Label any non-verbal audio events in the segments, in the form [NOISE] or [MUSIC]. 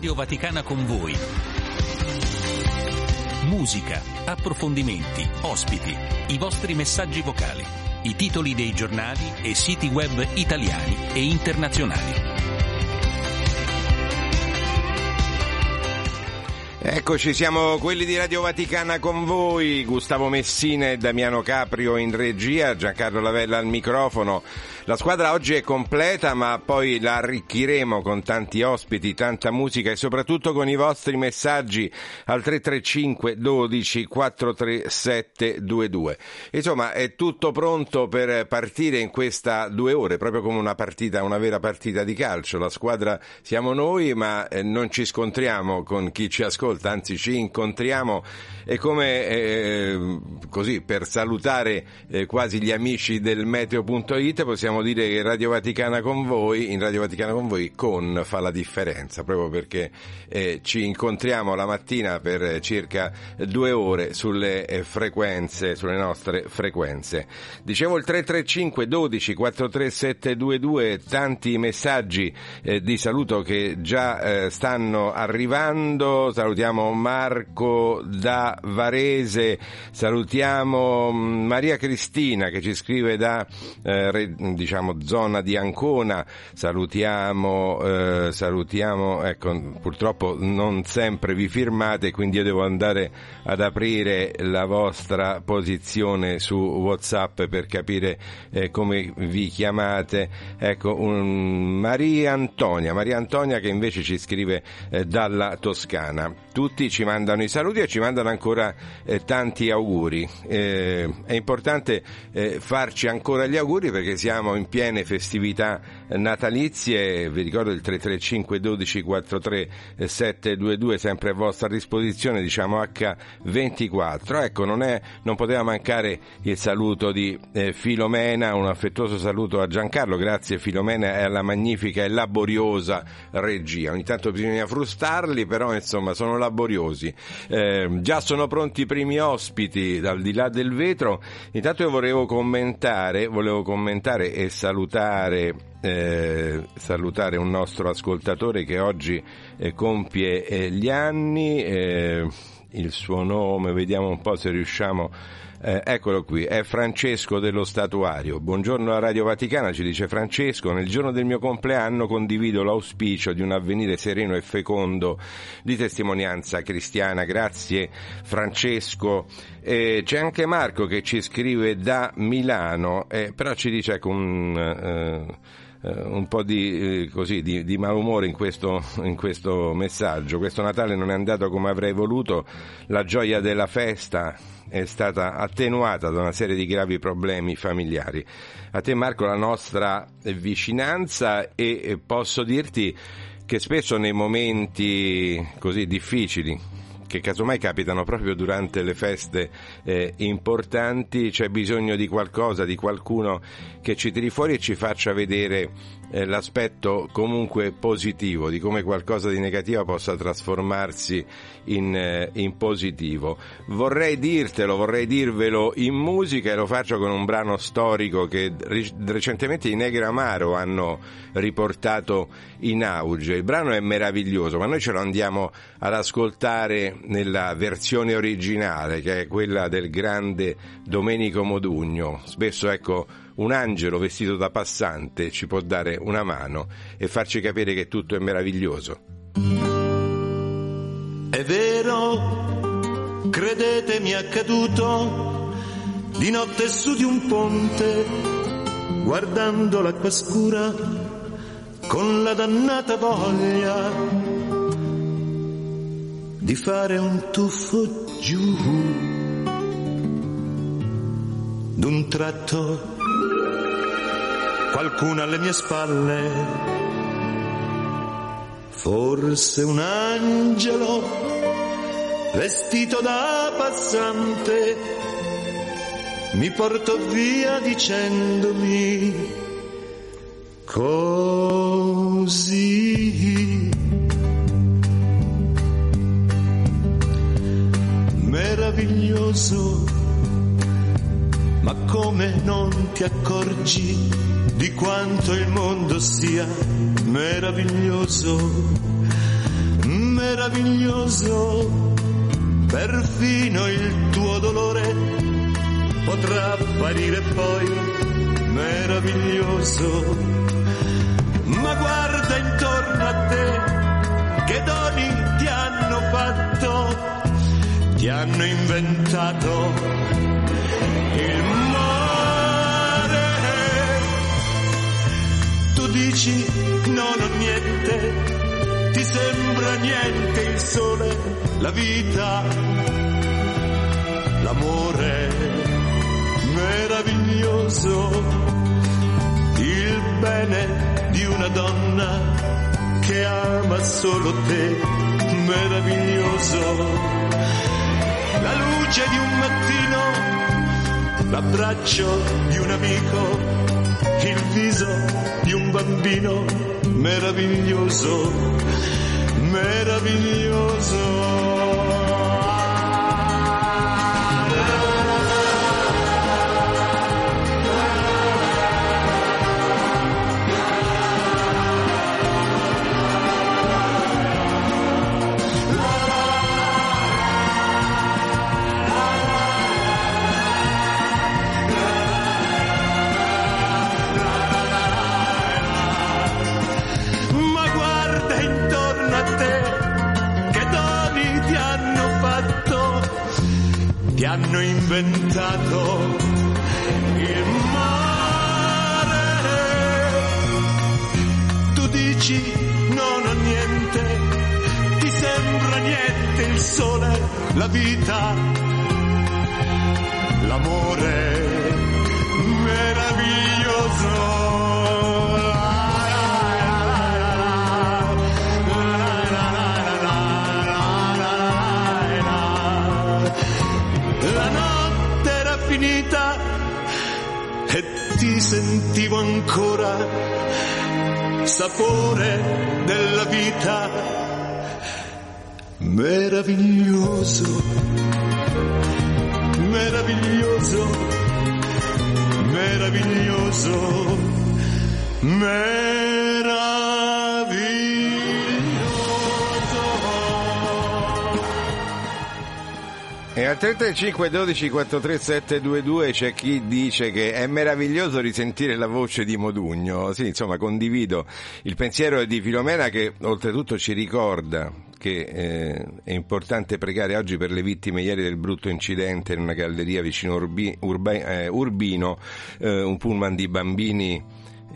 Radio Vaticana con voi. Musica, approfondimenti, ospiti, i vostri messaggi vocali, i titoli dei giornali e siti web italiani e internazionali. Eccoci, siamo quelli di Radio Vaticana con voi, Gustavo Messina e Damiano Caprio in regia, Giancarlo Lavella al microfono. La squadra oggi è completa, ma poi la arricchiremo con tanti ospiti, tanta musica e soprattutto con i vostri messaggi al 335 12 437 22. Insomma, è tutto pronto per partire in questa due ore, proprio come una partita, una vera partita di calcio. La squadra siamo noi, ma eh, non ci scontriamo con chi ci ascolta, anzi ci incontriamo e come eh, così per salutare eh, quasi gli amici del meteo.it possiamo dire che Radio Vaticana con voi, in Radio Vaticana con voi, con fa la differenza, proprio perché eh, ci incontriamo la mattina per circa due ore sulle eh, frequenze, sulle nostre frequenze. Dicevo il 335 12 43722, tanti messaggi eh, di saluto che già eh, stanno arrivando. Salutiamo Marco da Varese, salutiamo mm, Maria Cristina che ci scrive da eh, diciamo zona di Ancona, salutiamo, eh, salutiamo, ecco purtroppo non sempre vi firmate quindi io devo andare ad aprire la vostra posizione su Whatsapp per capire eh, come vi chiamate, ecco un, Maria Antonia, Maria Antonia che invece ci scrive eh, dalla Toscana, tutti ci mandano i saluti e ci mandano ancora eh, tanti auguri, eh, è importante eh, farci ancora gli auguri perché siamo in piene festività natalizie, vi ricordo il 335 12 43 722 sempre a vostra disposizione, diciamo H24. Ecco, non, è, non poteva mancare il saluto di eh, Filomena, un affettuoso saluto a Giancarlo, grazie Filomena e alla magnifica e laboriosa regia. Ogni tanto bisogna frustarli, però insomma sono laboriosi. Eh, già sono pronti i primi ospiti dal di là del vetro. Intanto io volevo commentare, volevo commentare e salutare eh, salutare un nostro ascoltatore che oggi eh, compie eh, gli anni, eh, il suo nome, vediamo un po' se riusciamo. Eh, eccolo qui, è Francesco dello Statuario. Buongiorno a Radio Vaticana, ci dice Francesco. Nel giorno del mio compleanno condivido l'auspicio di un avvenire sereno e fecondo di testimonianza cristiana. Grazie Francesco. Eh, c'è anche Marco che ci scrive da Milano, però ci dice ecco un un po' di, così, di, di malumore in questo, in questo messaggio. Questo Natale non è andato come avrei voluto, la gioia della festa è stata attenuata da una serie di gravi problemi familiari. A te Marco la nostra vicinanza e posso dirti che spesso nei momenti così difficili che casomai capitano proprio durante le feste eh, importanti, c'è bisogno di qualcosa, di qualcuno che ci tiri fuori e ci faccia vedere eh, l'aspetto comunque positivo, di come qualcosa di negativo possa trasformarsi in, eh, in positivo. Vorrei dirtelo, vorrei dirvelo in musica e lo faccio con un brano storico che recentemente i Negro Amaro hanno riportato in auge. Il brano è meraviglioso, ma noi ce lo andiamo ad ascoltare nella versione originale, che è quella del grande Domenico Modugno. Spesso, ecco, un angelo vestito da passante ci può dare una mano e farci capire che tutto è meraviglioso. È vero, credetemi accaduto, di notte su di un ponte, guardando l'acqua scura, con la dannata voglia di fare un tuffo giù. D'un tratto qualcuno alle mie spalle, forse un angelo vestito da passante, mi portò via dicendomi così. meraviglioso, ma come non ti accorgi di quanto il mondo sia meraviglioso, meraviglioso, perfino il tuo dolore potrà apparire poi meraviglioso. Ma guarda intorno a te, che doni ti hanno fatto, ti hanno inventato il mare. Dici non ho niente. Ti sembra niente il sole, la vita, l'amore. Meraviglioso, il bene di una donna che ama solo te, meraviglioso, la luce di un mattino, l'abbraccio di un amico, il viso di un bambino meraviglioso, meraviglioso. Hanno inventato il mare. Tu dici non ho niente, ti sembra niente il sole, la vita, l'amore meraviglioso. Ti sentivo ancora sapore della vita meraviglioso, meraviglioso, meraviglioso, meraviglioso. Al 335 12 43722 c'è chi dice che è meraviglioso risentire la voce di Modugno. Sì, insomma, condivido il pensiero di Filomena che oltretutto ci ricorda che eh, è importante pregare oggi per le vittime ieri del brutto incidente in una galleria vicino Urbi- Urba- eh, Urbino, eh, un pullman di bambini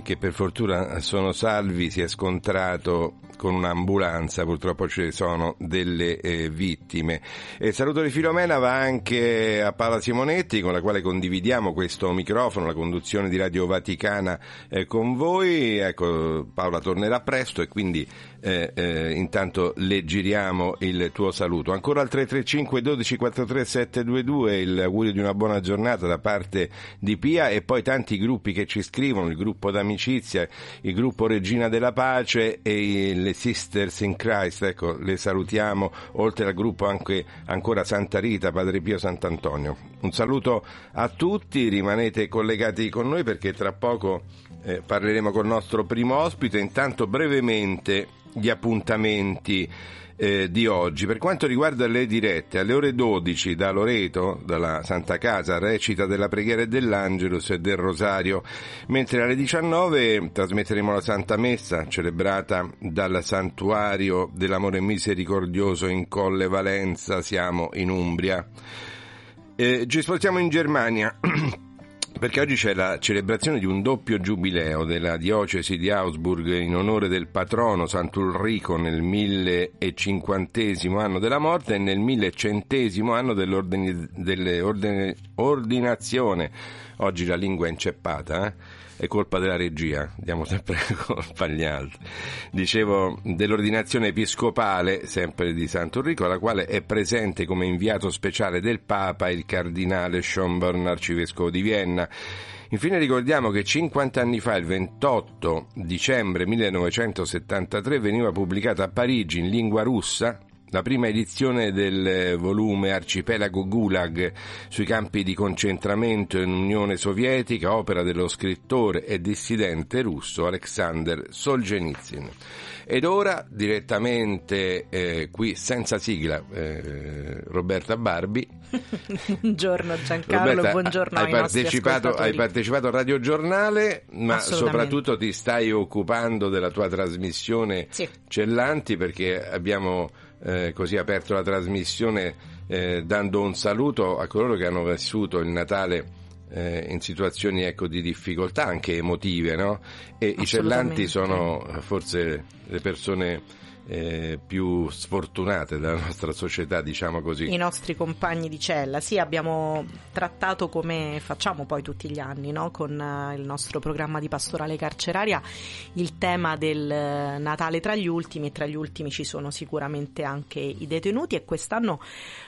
che per fortuna sono salvi, si è scontrato con un'ambulanza, purtroppo ci sono delle eh, vittime. E il saluto di Filomena va anche a Paola Simonetti con la quale condividiamo questo microfono, la conduzione di Radio Vaticana eh, con voi. Ecco, Paola tornerà presto e quindi eh, eh, intanto le giriamo il tuo saluto. Ancora al 335 12 43 722 il augurio di una buona giornata da parte di Pia e poi tanti gruppi che ci scrivono, il gruppo d'amicizia, il gruppo Regina della Pace e le Sisters in Christ, ecco, le salutiamo, oltre al gruppo anche ancora Santa Rita, Padre Pio Sant'Antonio. Un saluto a tutti, rimanete collegati con noi perché tra poco eh, parleremo col nostro primo ospite, intanto brevemente gli appuntamenti eh, di oggi. Per quanto riguarda le dirette, alle ore 12 da Loreto, dalla Santa Casa, recita della preghiera dell'Angelus e del Rosario, mentre alle 19 trasmetteremo la Santa Messa, celebrata dal Santuario dell'Amore Misericordioso in Colle Valenza, siamo in Umbria. Eh, ci spostiamo in Germania. [CLEARS THROAT] Perché oggi c'è la celebrazione di un doppio giubileo della diocesi di Augsburg in onore del patrono Sant'Ulrico nel 1050 anno della morte e nel 1100 anno dell'ordinazione. Oggi la lingua è inceppata, eh? È colpa della regia, diamo sempre colpa agli altri. Dicevo dell'ordinazione episcopale, sempre di Sant'Ulrico, alla quale è presente come inviato speciale del Papa il cardinale Schomburn, arcivescovo di Vienna. Infine ricordiamo che 50 anni fa, il 28 dicembre 1973, veniva pubblicata a Parigi in lingua russa la prima edizione del volume Arcipelago Gulag sui campi di concentramento in Unione Sovietica, opera dello scrittore e dissidente russo Alexander Solzhenitsyn. Ed ora direttamente eh, qui senza sigla eh, Roberta Barbi. [LAUGHS] buongiorno Giancarlo, Roberta, buongiorno hai partecipato, hai partecipato al Radio Giornale, ma soprattutto ti stai occupando della tua trasmissione sì. Cellanti perché abbiamo eh, così aperto la trasmissione eh, dando un saluto a coloro che hanno vissuto il Natale eh, in situazioni ecco, di difficoltà anche emotive, no? E i cellanti sono forse le persone eh, più sfortunate della nostra società, diciamo così. I nostri compagni di cella, sì, abbiamo trattato come facciamo poi tutti gli anni, no? con uh, il nostro programma di pastorale carceraria, il tema del uh, Natale tra gli ultimi e tra gli ultimi ci sono sicuramente anche i detenuti e quest'anno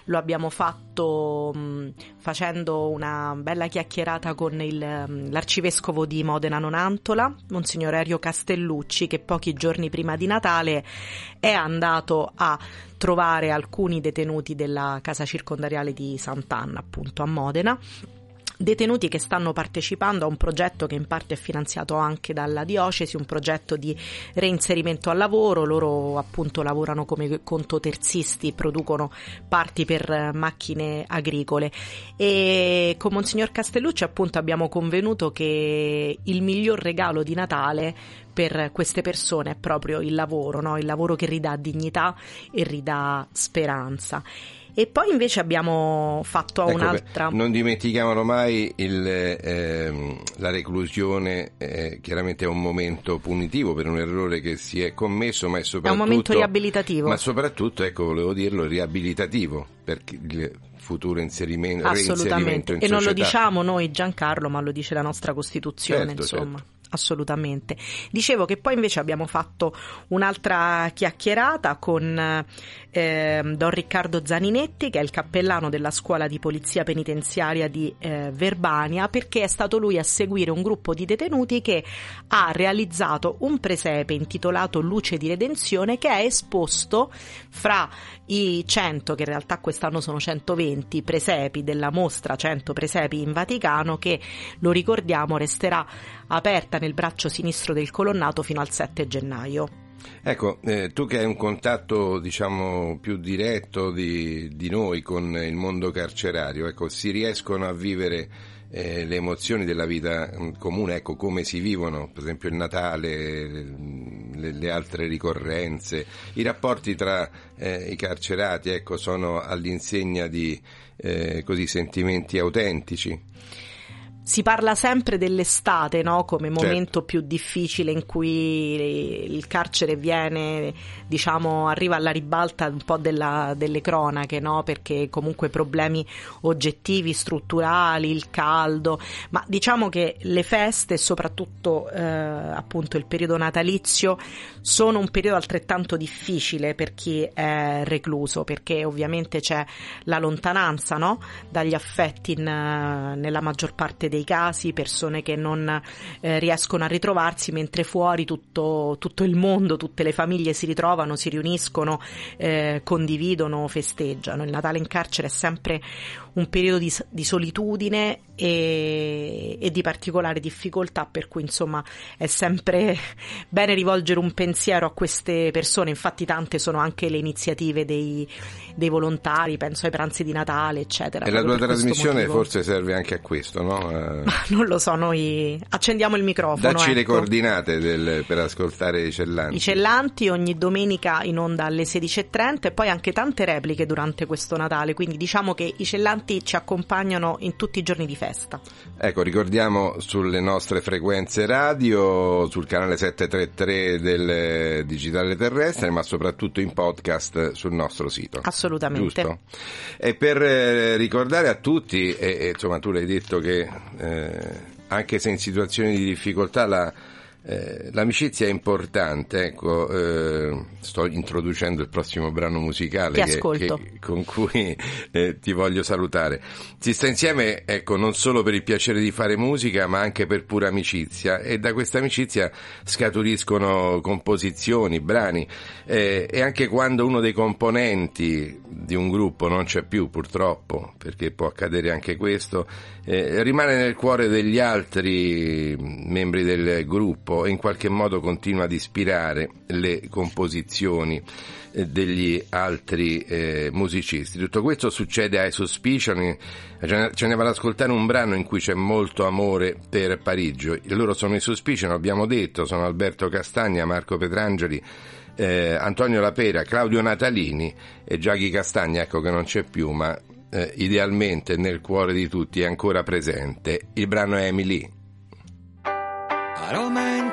lo abbiamo fatto mh, facendo una bella chiacchierata con il, mh, l'arcivescovo di Modena Nonantola, Monsignor Erio Castellucci, che pochi giorni prima di Natale è andato a trovare alcuni detenuti della casa circondariale di Sant'Anna, appunto a Modena detenuti che stanno partecipando a un progetto che in parte è finanziato anche dalla diocesi, un progetto di reinserimento al lavoro, loro appunto lavorano come contoterzisti, producono parti per macchine agricole e con Monsignor Castellucci appunto abbiamo convenuto che il miglior regalo di Natale per queste persone è proprio il lavoro, no? il lavoro che ridà dignità e ridà speranza. E poi invece abbiamo fatto ecco, un'altra. Non dimentichiamolo mai il, ehm, la reclusione, eh, chiaramente è un momento punitivo per un errore che si è commesso, ma è soprattutto. È un momento riabilitativo. Ma soprattutto, ecco, volevo dirlo, riabilitativo per il futuro inserimento, Assolutamente. In e non lo diciamo noi Giancarlo, ma lo dice la nostra Costituzione, certo, insomma. Certo assolutamente. Dicevo che poi invece abbiamo fatto un'altra chiacchierata con eh, Don Riccardo Zaninetti, che è il cappellano della scuola di polizia penitenziaria di eh, Verbania, perché è stato lui a seguire un gruppo di detenuti che ha realizzato un presepe intitolato Luce di Redenzione che è esposto fra i 100, che in realtà quest'anno sono 120 presepi della mostra 100 presepi in Vaticano, che lo ricordiamo resterà aperta nel braccio sinistro del colonnato fino al 7 gennaio. Ecco, eh, tu che hai un contatto diciamo più diretto di, di noi con il mondo carcerario, ecco, si riescono a vivere eh, le emozioni della vita mm, comune, ecco, come si vivono, per esempio il Natale, le, le altre ricorrenze, i rapporti tra eh, i carcerati, ecco, sono all'insegna di eh, così sentimenti autentici si parla sempre dell'estate no? come certo. momento certo. più difficile in cui il carcere viene, diciamo, arriva alla ribalta un po' della, delle cronache, no? perché comunque problemi oggettivi, strutturali, il caldo, ma diciamo che le feste e soprattutto eh, appunto il periodo natalizio sono un periodo altrettanto difficile per chi è recluso, perché ovviamente c'è la lontananza no? dagli affetti in, nella maggior parte dei dei casi, persone che non eh, riescono a ritrovarsi, mentre fuori tutto, tutto, il mondo, tutte le famiglie si ritrovano, si riuniscono, eh, condividono, festeggiano. Il Natale in carcere è sempre un periodo di, di solitudine e, e, di particolare difficoltà, per cui insomma è sempre [LAUGHS] bene rivolgere un pensiero a queste persone, infatti tante sono anche le iniziative dei, dei volontari, penso ai pranzi di Natale, eccetera. E la tua trasmissione forse serve anche a questo, no? Ma [LAUGHS] non lo so, noi accendiamo il microfono. Dacci ecco. le coordinate del, per ascoltare i cellanti. I cellanti ogni domenica in onda alle 16.30 e poi anche tante repliche durante questo Natale, quindi diciamo che i cellanti ci accompagnano in tutti i giorni di festa. Ecco, ricordiamo sulle nostre frequenze radio, sul canale 733 del Digitale Terrestre, ma soprattutto in podcast sul nostro sito. Assolutamente. Giusto? E per eh, ricordare a tutti, e, e, insomma tu l'hai detto che eh, anche se in situazioni di difficoltà la Eh, l'amicizia è importante, ecco, eh, sto introducendo il prossimo brano musicale che, che, con cui eh, ti voglio salutare. Si sta insieme, ecco, non solo per il piacere di fare musica, ma anche per pura amicizia e da questa amicizia scaturiscono composizioni, brani eh, e anche quando uno dei componenti di un gruppo non c'è più, purtroppo, perché può accadere anche questo, eh, rimane nel cuore degli altri membri del gruppo e in qualche modo continua ad ispirare le composizioni eh, degli altri eh, musicisti. Tutto questo succede ai Suspicion, ce ne vado ad ascoltare un brano in cui c'è molto amore per Parigi. Loro sono i Suspicion, abbiamo detto, sono Alberto Castagna, Marco Petrangeli, eh, Antonio Lapera, Claudio Natalini e Giaghi Castagna, ecco che non c'è più, ma eh, idealmente nel cuore di tutti è ancora presente. Il brano è Emily. Aroma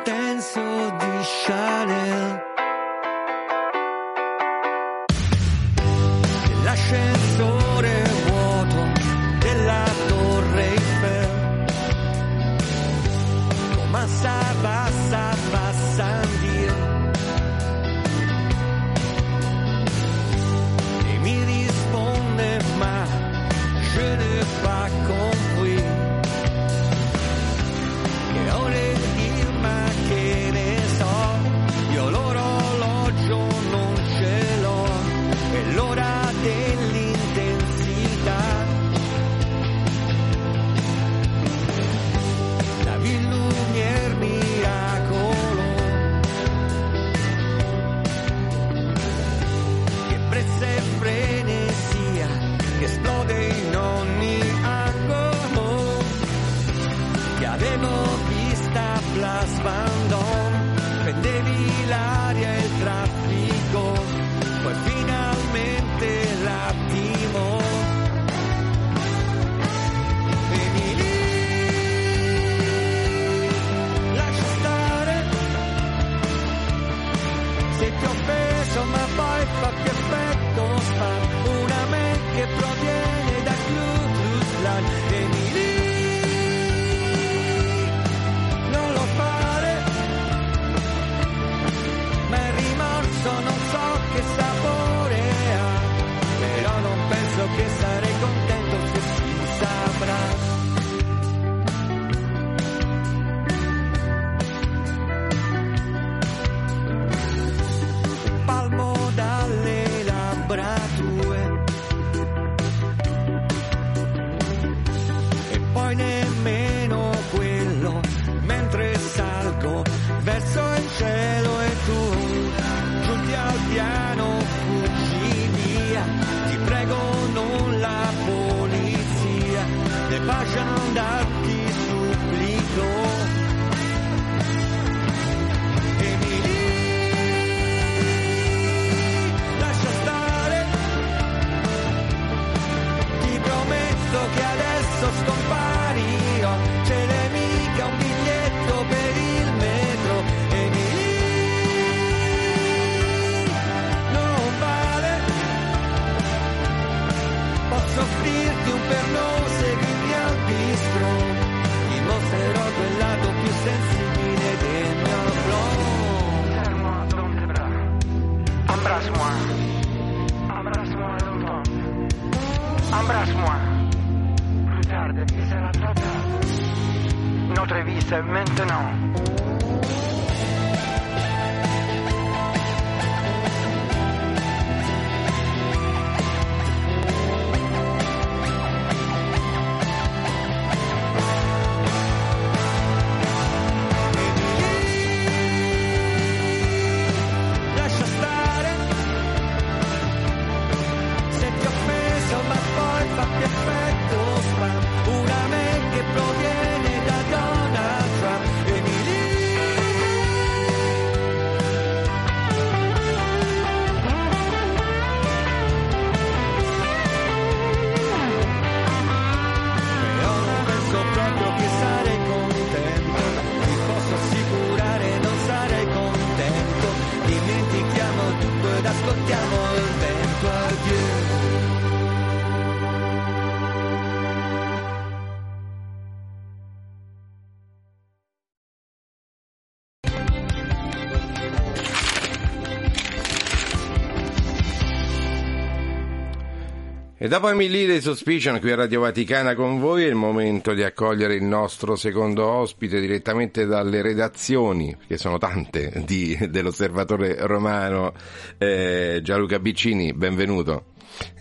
dopo Emily dei Suspicion qui a Radio Vaticana con voi è il momento di accogliere il nostro secondo ospite direttamente dalle redazioni, che sono tante, di, dell'Osservatore Romano, eh, Gianluca Biccini, benvenuto.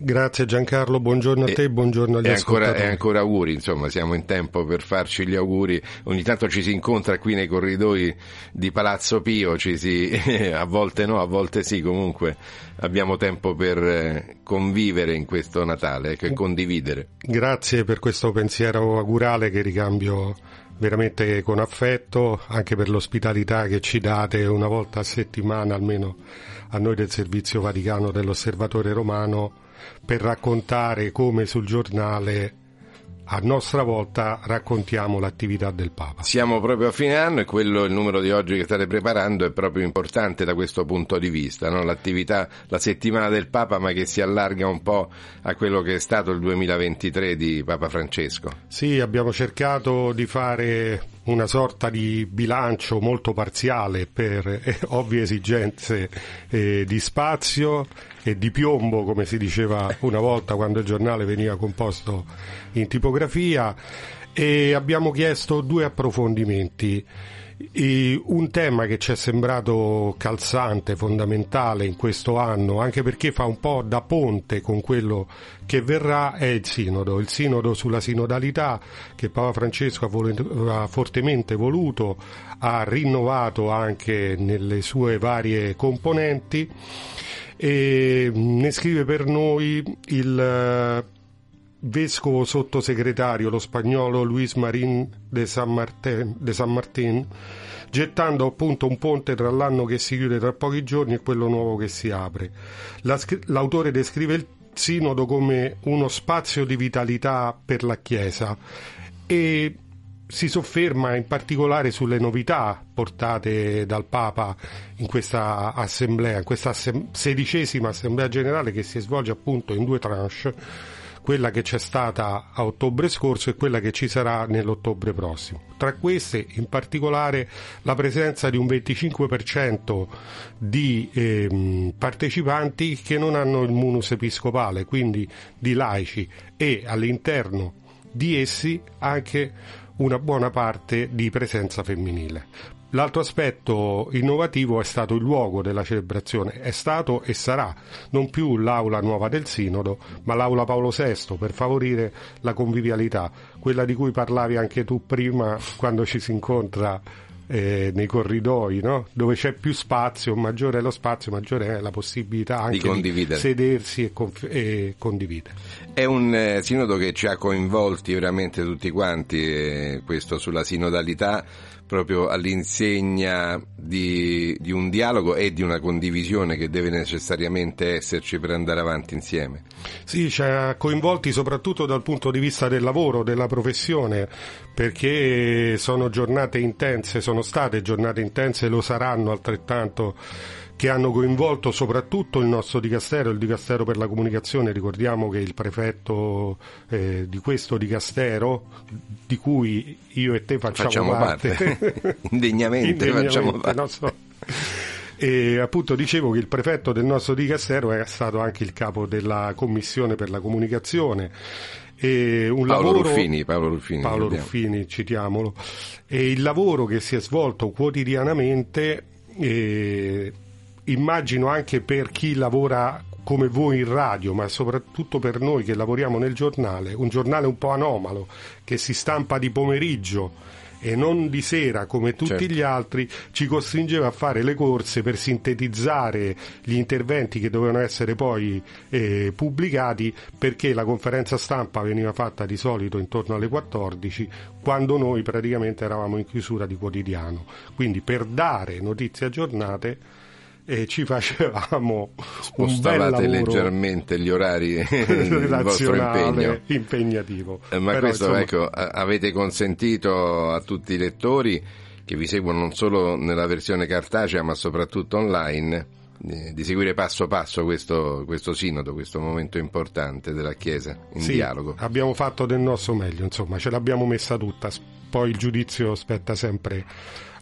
Grazie Giancarlo, buongiorno a te e buongiorno agli e ancora, e ancora auguri, insomma, siamo in tempo per farci gli auguri. Ogni tanto ci si incontra qui nei corridoi di Palazzo Pio, ci si, [LAUGHS] a volte no, a volte sì, comunque abbiamo tempo per eh, convivere in questo Natale ecco, e condividere. Grazie per questo pensiero augurale che ricambio veramente con affetto, anche per l'ospitalità che ci date una volta a settimana almeno a noi del Servizio Vaticano dell'Osservatore Romano per raccontare come sul giornale a nostra volta raccontiamo l'attività del Papa. Siamo proprio a fine anno e quello, il numero di oggi che state preparando è proprio importante da questo punto di vista, no? l'attività, la settimana del Papa ma che si allarga un po' a quello che è stato il 2023 di Papa Francesco. Sì, abbiamo cercato di fare una sorta di bilancio molto parziale per eh, [LAUGHS] ovvie esigenze eh, di spazio e di piombo, come si diceva una volta quando il giornale veniva composto in tipografia e abbiamo chiesto due approfondimenti. E un tema che ci è sembrato calzante, fondamentale in questo anno, anche perché fa un po' da ponte con quello che verrà, è il sinodo, il sinodo sulla sinodalità che Papa Francesco ha, vol- ha fortemente voluto, ha rinnovato anche nelle sue varie componenti. E ne scrive per noi il vescovo sottosegretario, lo spagnolo Luis Marín de San, Martin, de San Martín, gettando appunto un ponte tra l'anno che si chiude tra pochi giorni e quello nuovo che si apre. La, l'autore descrive il sinodo come uno spazio di vitalità per la Chiesa e si sofferma in particolare sulle novità portate dal Papa in questa assemblea, in questa sedicesima assemblea generale che si svolge appunto in due tranche quella che c'è stata a ottobre scorso e quella che ci sarà nell'ottobre prossimo. Tra queste, in particolare, la presenza di un 25% di eh, partecipanti che non hanno il munus episcopale, quindi di laici, e all'interno di essi anche una buona parte di presenza femminile. L'altro aspetto innovativo è stato il luogo della celebrazione, è stato e sarà non più l'aula nuova del Sinodo, ma l'aula Paolo VI per favorire la convivialità, quella di cui parlavi anche tu prima quando ci si incontra eh, nei corridoi, no? dove c'è più spazio, maggiore è lo spazio, maggiore è la possibilità anche di, di sedersi e, conf- e, condividere. È un eh, sinodo che ci ha coinvolti veramente tutti quanti, eh, questo sulla sinodalità proprio all'insegna di, di, un dialogo e di una condivisione che deve necessariamente esserci per andare avanti insieme. Sì, ci ha coinvolti soprattutto dal punto di vista del lavoro, della professione, perché sono giornate intense, sono state giornate intense e lo saranno altrettanto che hanno coinvolto soprattutto il nostro dicastero, il dicastero per la comunicazione, ricordiamo che il prefetto eh, di questo dicastero, di cui io e te facciamo, facciamo parte, parte. [LAUGHS] Indegnamente, Indegnamente facciamo parte. So. E appunto dicevo che il prefetto del nostro dicastero è stato anche il capo della commissione per la comunicazione. E un Paolo lavoro, Ruffini, Paolo Ruffini, Paolo Ruffini, citiamolo. E il lavoro che si è svolto quotidianamente eh, immagino anche per chi lavora come voi in radio, ma soprattutto per noi che lavoriamo nel giornale, un giornale un po' anomalo che si stampa di pomeriggio e non di sera come tutti Certo. gli altri, ci costringeva a fare le corse per sintetizzare gli interventi che dovevano essere poi eh, pubblicati perché la conferenza stampa veniva fatta di solito intorno alle 14 quando noi praticamente eravamo in chiusura di quotidiano. Quindi per dare notizie aggiornate e ci facevamo un bel Spostavate leggermente gli orari [LAUGHS] del vostro impegno. impegnativo. Eh, Ma Però, questo insomma, ecco, avete consentito a tutti i lettori che vi seguono non solo nella versione cartacea ma soprattutto online eh, di seguire passo passo questo, questo sinodo, questo momento importante della Chiesa in sì, dialogo. Abbiamo fatto del nostro meglio, insomma, ce l'abbiamo messa tutta. Poi il giudizio spetta sempre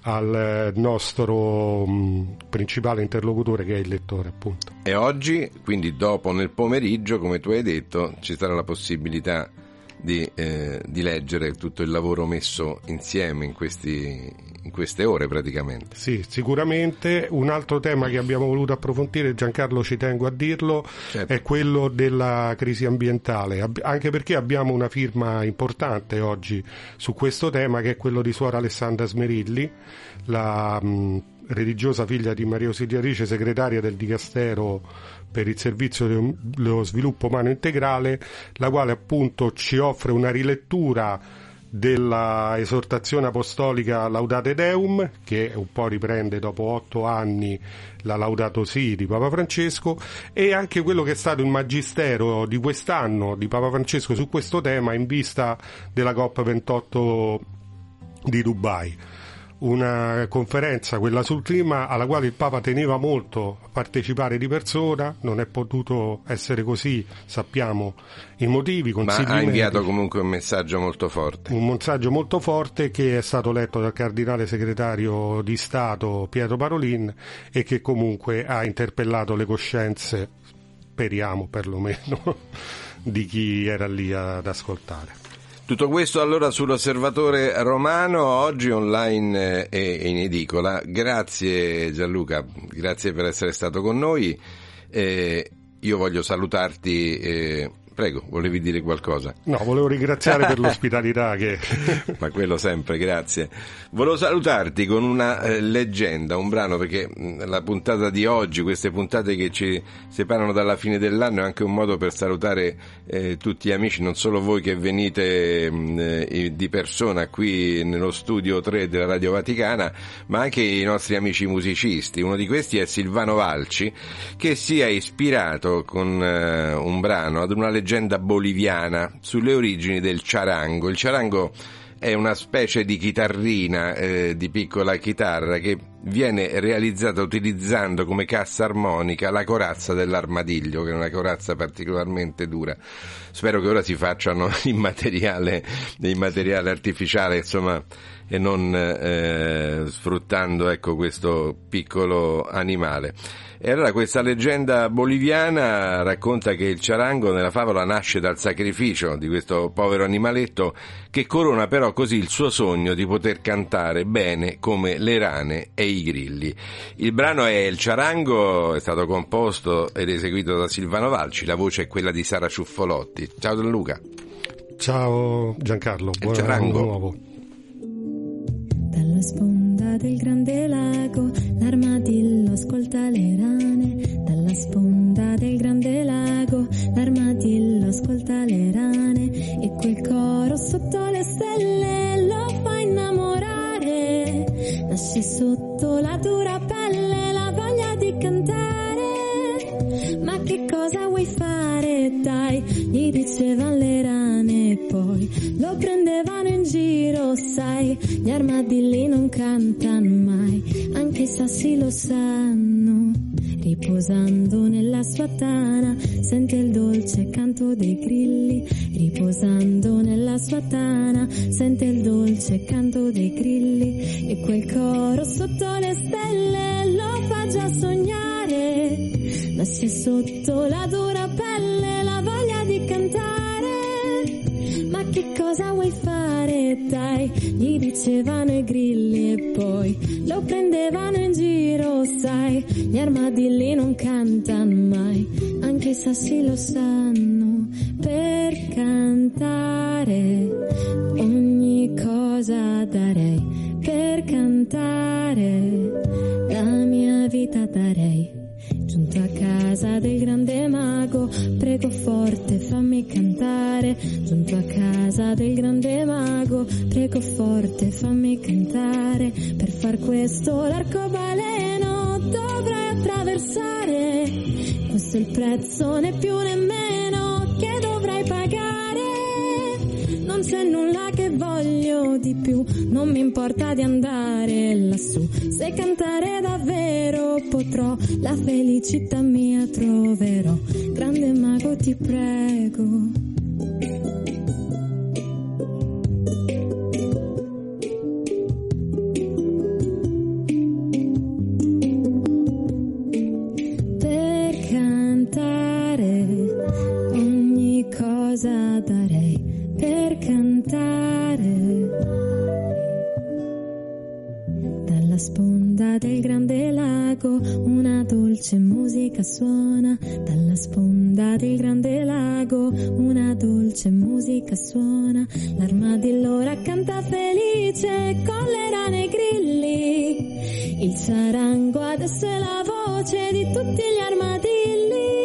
al eh, nostro mh, principale interlocutore che è il lettore appunto. E oggi, quindi dopo nel pomeriggio, come tu hai detto, ci sarà la possibilità di, eh, di leggere tutto il lavoro messo insieme in, questi, in queste ore praticamente. Sì, sicuramente un altro tema che abbiamo voluto approfondire, Giancarlo ci tengo a dirlo, Certo. è quello della crisi ambientale, anche perché abbiamo una firma importante oggi su questo tema che è quello di suora Alessandra Smerilli, la mh, religiosa figlia di Maria Ausiliatrice, segretaria del Dicastero per il servizio dello sviluppo umano integrale, la quale appunto ci offre una rilettura della esortazione apostolica Laudate Deum, che un po' riprende dopo otto anni la Laudato Si di Papa Francesco, e anche quello che è stato il magistero di quest'anno di Papa Francesco su questo tema in vista della COP28 di Dubai. Una conferenza, quella sul clima, alla quale il Papa teneva molto a partecipare di persona, non è potuto essere così, sappiamo i motivi, Ma ha inviato comunque un messaggio molto forte. un messaggio molto forte che è stato letto dal cardinale segretario di Stato Pietro Parolin e che comunque ha interpellato le coscienze, speriamo perlomeno, [LAUGHS] di chi era lì ad ascoltare. Tutto questo allora sull'osservatore romano, oggi online eh, e in edicola. Grazie Gianluca, grazie per essere stato con noi. Eh, io voglio salutarti. eh, prego, volevi dire qualcosa? No, volevo ringraziare per [LAUGHS] l'ospitalità che... [LAUGHS] Ma quello sempre, grazie. Volevo salutarti con una eh, leggenda, un brano, perché mh, la puntata di oggi, queste puntate che ci separano dalla fine dell'anno, è anche un modo per salutare eh, tutti gli amici, non solo voi che venite mh, eh, di persona qui nello studio 3 della Radio Vaticana, ma anche i nostri amici musicisti. Uno di questi è Silvano Valci, che si è ispirato con eh, un brano ad una leggenda boliviana sulle origini del charango. Il charango è una specie di chitarrina eh, di piccola chitarra che viene realizzata utilizzando come cassa armonica la corazza dell'armadillo, che è una corazza particolarmente dura. Spero che ora si facciano [LAUGHS] in materiale, in materiale artificiale, insomma, e non eh, sfruttando ecco, questo piccolo animale. E allora questa leggenda boliviana racconta che il ciarango nella favola nasce dal sacrificio di questo povero animaletto che corona però così il suo sogno di poter cantare bene come le rane e i grilli. Il brano è Il ciarango, è stato composto ed eseguito da Silvano Valci, la voce è quella di Sara Ciuffolotti. Ciao Gianluca. Ciao Giancarlo, buon Ciarango. anno nuovo. Dalla sponda del grande lago l'armadillo ascolta le rane. Dalla sponda del grande lago l'armadillo ascolta le rane. E quel coro sotto le stelle lo fa innamorare. Nasce sotto la dura pelle la voglia di cantare. Ma che cosa vuoi fare? Dai, gli dicevano le rane e poi lo prendevano in giro, sai, gli armadilli non cantano mai, anche i sassi lo sanno. Riposando nella sua tana, sente il dolce canto dei grilli. Riposando nella sua tana, sente il dolce canto dei grilli. E quel coro sotto le stelle lo fa già sognare. Nasce sotto la dura pelle che cosa vuoi fare? Dai, gli dicevano i grilli e poi lo prendevano in giro, sai. Gli armadilli non cantano mai, anche i sassi lo sanno. Per cantare ogni cosa darei, per cantare la mia vita darei. Giunto a casa del grande mago, prego forte fammi cantare. Giunto a casa del grande mago, prego forte fammi cantare. Per far questo l'arcobaleno dovrai attraversare. Questo è il prezzo né più né meno che dovrai pagare. Non c'è nulla che voglio di più, non mi importa di andare lassù. Se cantare davvero potrò, la felicità mia troverò. Grande mago ti prego. aspettare. Dalla sponda del grande lago una dolce musica suona. Dalla sponda del grande lago una dolce musica suona. L'armadillo canta felice con le rane grilli. Il sarango adesso è la voce di tutti gli armadilli.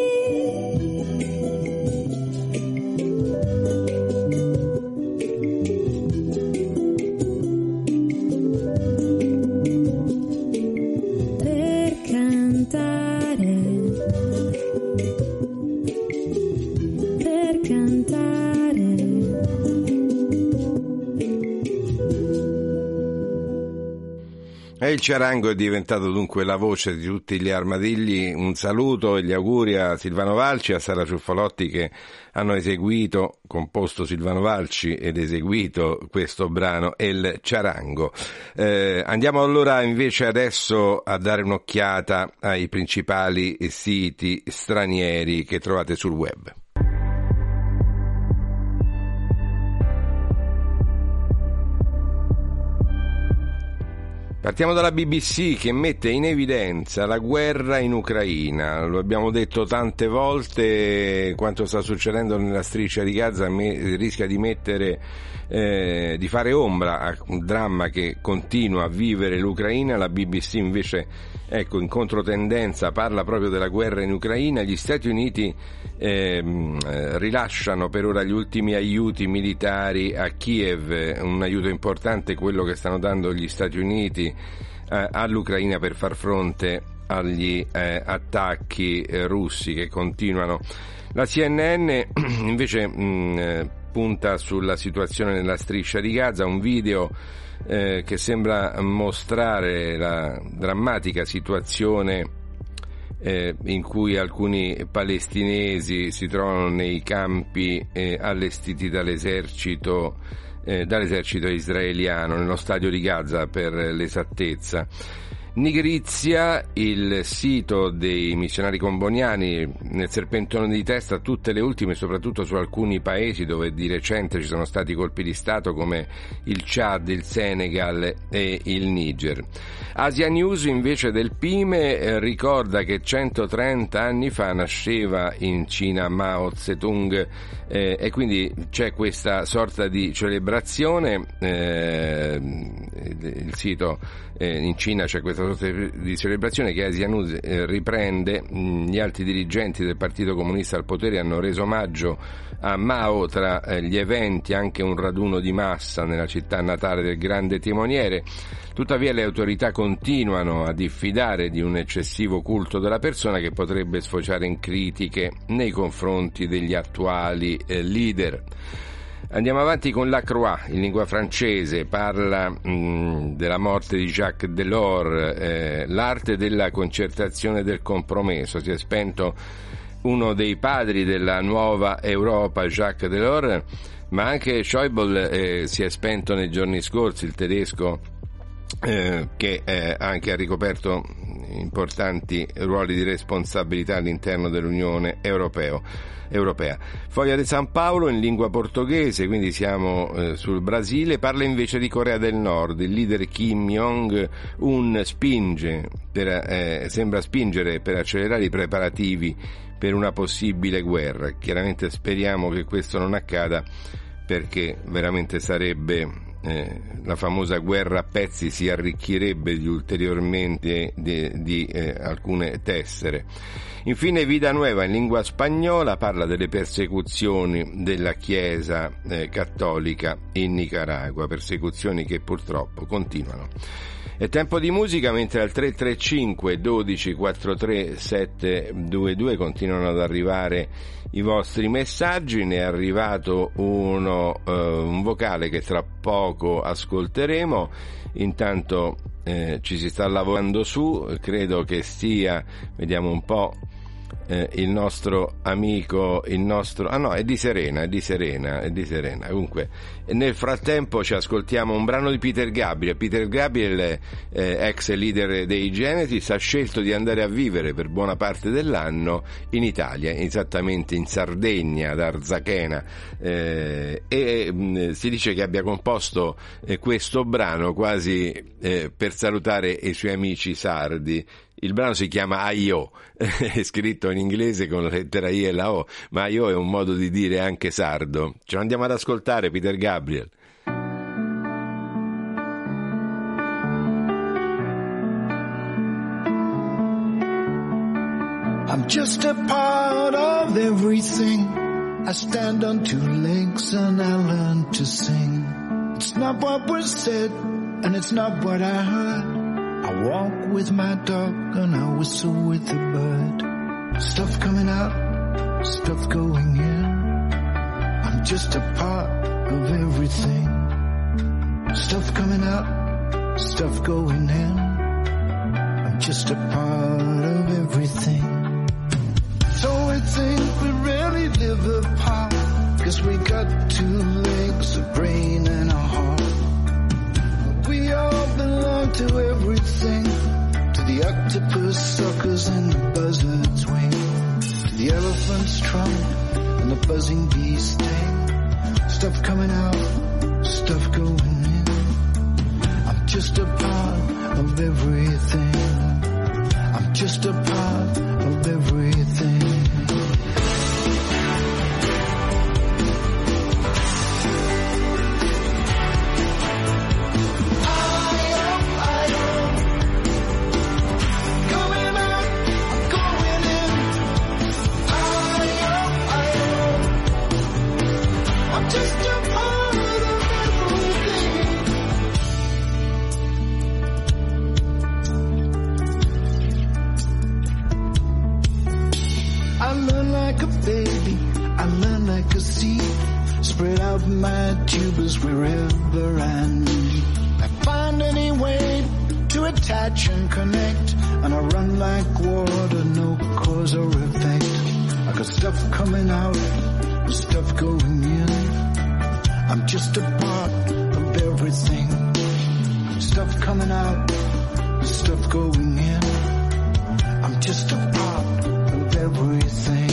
E il Ciarango è diventato dunque la voce di tutti gli armadigli. Un saluto e gli auguri a Silvano Valci e a Sara Ciuffolotti che hanno eseguito, composto Silvano Valci ed eseguito questo brano El Ciarango. Eh, andiamo allora invece adesso a dare un'occhiata ai principali siti stranieri che trovate sul web. Partiamo dalla BBC che mette in evidenza la guerra in Ucraina. Lo abbiamo detto tante volte, quanto sta succedendo nella striscia di Gaza rischia di mettere, eh, di fare ombra a un dramma che continua a vivere l'Ucraina. La BBC invece, ecco, in controtendenza parla proprio della guerra in Ucraina. Gli Stati Uniti ehm, eh, rilasciano per ora gli ultimi aiuti militari a Kiev, un aiuto importante quello che stanno dando gli Stati Uniti eh, all'Ucraina per far fronte agli eh, attacchi eh, russi che continuano. La CNN [CLEARS THROAT] invece mh, eh, punta sulla situazione nella striscia di Gaza, un video eh, che sembra mostrare la drammatica situazione eh, in cui alcuni palestinesi si trovano nei campi eh, allestiti dall'esercito, eh, dall'esercito israeliano, nello stadio di Gaza per l'esattezza. Nigrizia, il sito dei missionari comboniani, nel serpentone di testa tutte le ultime, soprattutto su alcuni paesi dove di recente ci sono stati colpi di Stato come il Chad, il Senegal e il Niger. Asia News invece del Pime eh, ricorda che 130 anni fa nasceva in Cina Mao Zedong eh, e quindi c'è questa sorta di celebrazione, eh, il sito eh, in Cina c'è questa sorta di celebrazione che Asia News eh, riprende, Mm, gli alti dirigenti del Partito Comunista al potere hanno reso omaggio a Mao tra eh, gli eventi, anche un raduno di massa nella città natale del grande timoniere. Tuttavia le autorità continuano a diffidare di un eccessivo culto della persona che potrebbe sfociare in critiche nei confronti degli attuali eh, leader. Andiamo avanti con la Croix, in lingua francese, parla mh, della morte di Jacques Delors, eh, l'arte della concertazione del compromesso. Si è spento uno dei padri della nuova Europa, Jacques Delors, ma anche Schäuble eh, si è spento nei giorni scorsi, il tedesco eh, che eh, anche ha ricoperto importanti ruoli di responsabilità all'interno dell'Unione Europeo, Europea. Foglia di San Paolo in lingua portoghese, quindi siamo eh, sul Brasile, parla invece di Corea del Nord. Il leader Kim Jong-un spinge per, eh, sembra spingere per accelerare i preparativi per una possibile guerra. Chiaramente speriamo che questo non accada perché veramente sarebbe eh, la famosa guerra a pezzi si arricchirebbe di ulteriormente di, di eh, alcune tessere. Infine Vida Nueva in lingua spagnola parla delle persecuzioni della Chiesa eh, cattolica in Nicaragua, persecuzioni che purtroppo continuano. È tempo di musica mentre al 335 12 43 722 continuano ad arrivare i vostri messaggi, ne è arrivato uno, eh, un vocale che tra poco ascolteremo, intanto eh, ci si sta lavorando su, credo che stia, vediamo un po', eh, il nostro amico, il nostro... Ah no, è di Serena, è di Serena, è di Serena. Comunque, nel frattempo ci ascoltiamo un brano di Peter Gabriel. Peter Gabriel, eh, ex leader dei Genesis, ha scelto di andare a vivere per buona parte dell'anno in Italia, esattamente in Sardegna, ad Arzachena, eh, e mh, si dice che abbia composto eh, questo brano quasi eh, per salutare i suoi amici sardi. Il brano si chiama I.O., [LAUGHS] è scritto in inglese con la lettera I e la O, ma I.O. è un modo di dire anche sardo. Ce lo andiamo ad ascoltare, Peter Gabriel. I'm just a part of everything. I stand on two legs and I learn to sing. It's not what was said and it's not what I heard. I walk with my dog and I whistle with the bird. Stuff coming out, stuff going in. I'm just a part of everything. Stuff coming out, stuff going in. I'm just a part of everything. So we think we really live apart. Cause we got two legs, a brain and a heart. We all belong to everything. To the octopus suckers and the buzzard's wing. To the elephant's trunk and the buzzing bee sting. Stuff coming out, stuff going in. I'm just a part of everything. I'm just a part of everything. Wherever I need. I find any way to attach and connect. And I run like water, no cause or effect. I got stuff coming out, stuff going in. I'm just a part of everything. Stuff coming out, stuff going in. I'm just a part of everything.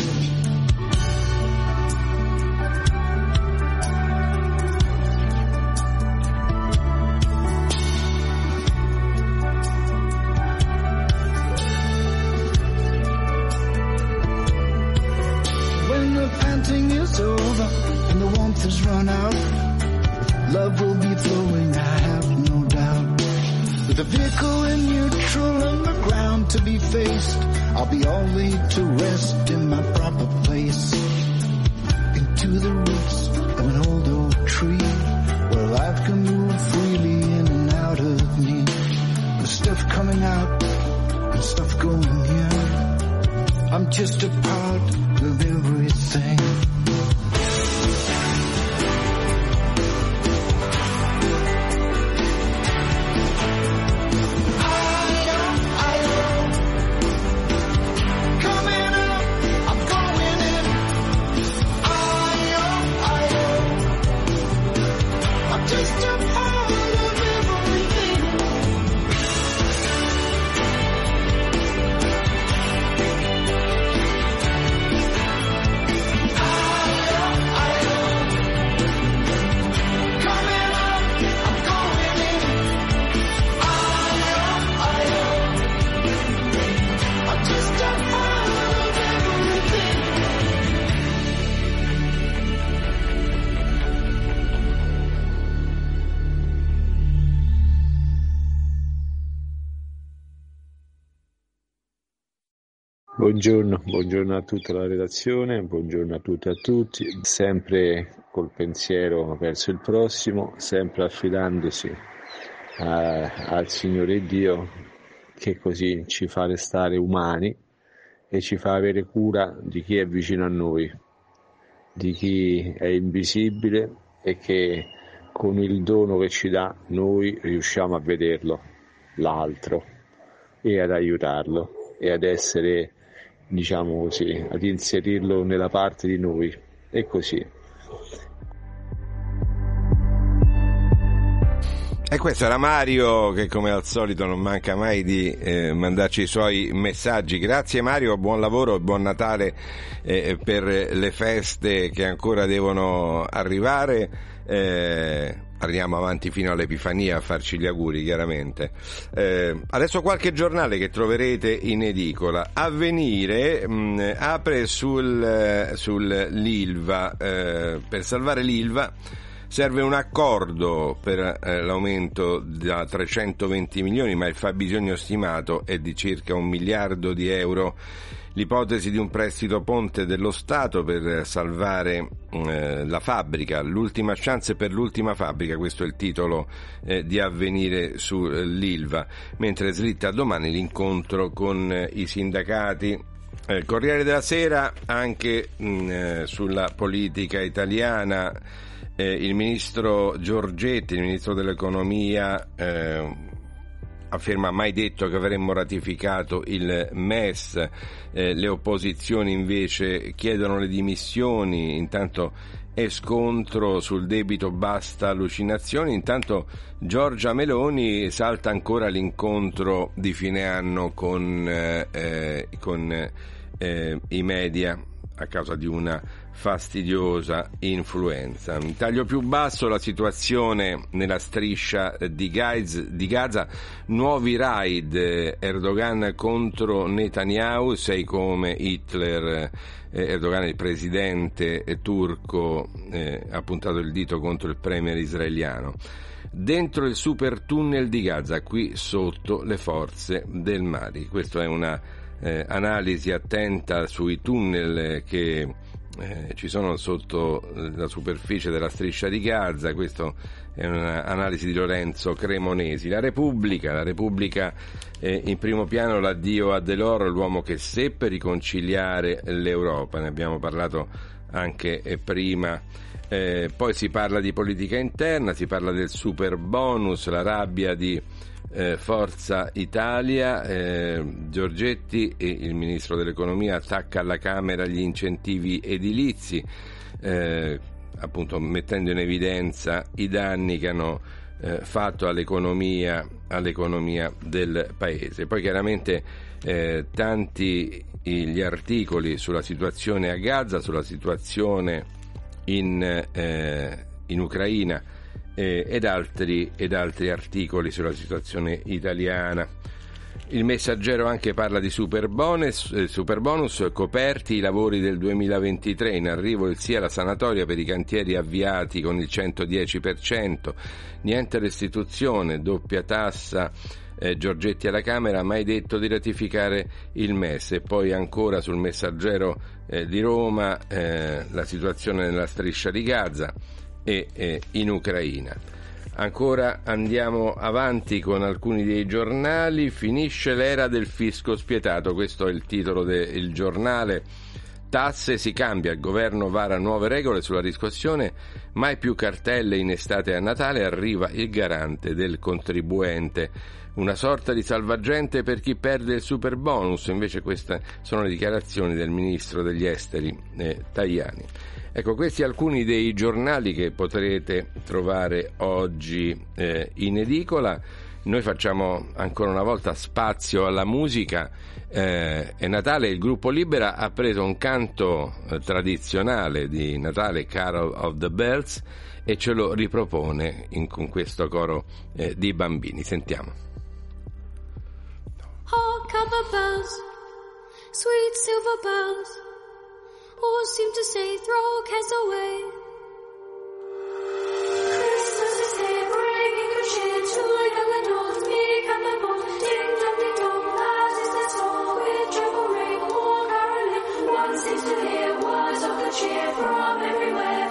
Buongiorno, buongiorno a tutta la redazione, buongiorno a tutte e a tutti, sempre col pensiero verso il prossimo, sempre affidandosi a- al Signore Dio che così ci fa restare umani e ci fa avere cura di chi è vicino a noi, di chi è invisibile e che con il dono che ci dà noi riusciamo a vederlo, l'altro, e ad aiutarlo e ad essere diciamo così, ad inserirlo nella parte di noi. E così. E questo era Mario che come al solito non manca mai di eh, mandarci i suoi messaggi. Grazie Mario, buon lavoro e buon Natale eh, per le feste che ancora devono arrivare. Eh, andiamo avanti fino all'Epifania a farci gli auguri chiaramente. Eh, adesso qualche giornale che troverete in edicola. Avvenire mh, apre sul, sul l'Ilva, eh, per salvare l'Ilva serve un accordo per eh, l'aumento da 320 milioni, ma il fabbisogno stimato è di circa un miliardo di euro. L'ipotesi di un prestito ponte dello Stato per salvare eh, la fabbrica, l'ultima chance per l'ultima fabbrica, questo è il titolo eh, di avvenire sull'Ilva, mentre slitta domani l'incontro con eh, i sindacati eh, Corriere della Sera anche mh, eh, sulla politica italiana eh, il ministro Giorgetti, il ministro dell'economia, eh, afferma mai detto che avremmo ratificato il MES, eh, le opposizioni invece chiedono le dimissioni, intanto è scontro sul debito basta allucinazioni, intanto Giorgia Meloni salta ancora l'incontro di fine anno con, eh, eh con eh, i media a causa di una fastidiosa influenza. In taglio più basso la situazione nella striscia di, Gaza, nuovi raid Erdogan contro Netanyahu, sei come Hitler, eh, Erdogan il presidente turco eh, ha puntato il dito contro il premier israeliano dentro il super tunnel di Gaza, qui sotto le forze del Mali. Questa è una eh, analisi attenta sui tunnel che eh, ci sono sotto la superficie della striscia di Gaza, questa è un'analisi di Lorenzo Cremonesi. La Repubblica, la Repubblica eh, in primo piano l'addio a Deloro, l'uomo che seppe riconciliare l'Europa, ne abbiamo parlato anche eh, prima. Eh, poi si parla di politica interna, si parla del super bonus, la rabbia di eh, Forza Italia, eh, Giorgetti il ministro dell'economia attacca alla Camera gli incentivi edilizi, eh, appunto mettendo in evidenza i danni che hanno eh, fatto all'economia, all'economia, del paese. Poi chiaramente eh, tanti gli articoli sulla situazione a Gaza, sulla situazione in, eh, in Ucraina eh, ed, altri, ed altri articoli sulla situazione italiana. Il messaggero anche parla di super bonus, eh, super bonus, coperti i lavori del 2023, in arrivo il sia la sanatoria per i cantieri avviati con il 110%, niente restituzione, doppia tassa, eh, Giorgetti alla Camera ha mai detto di ratificare il MES. E poi ancora sul messaggero eh, di Roma eh, la situazione nella striscia di Gaza e eh, in Ucraina. Ancora andiamo avanti con alcuni dei giornali, finisce l'era del fisco spietato, questo è il titolo del giornale. Tasse si cambia, il governo vara nuove regole sulla riscossione, mai più cartelle in estate a Natale, arriva il garante del contribuente. Una sorta di salvagente per chi perde il super bonus, invece queste sono le dichiarazioni del ministro degli esteri eh, Tajani. Ecco, questi alcuni dei giornali che potrete trovare oggi eh, in edicola. Noi facciamo ancora una volta spazio alla musica. Eh, è Natale, il gruppo Libera ha preso un canto eh, tradizionale di Natale, Carol of the Bells, e ce lo ripropone in, con questo coro eh, di bambini. Sentiamo. Oh, copper bells, sweet silver bells. Or seem to say, throw cares away. Christmas is here, bringing good cheer to young and old, meek and the bold. Ding dong, ding dong, that is the song. With treble ring or caroling, one seems to hear words of good cheer from everywhere,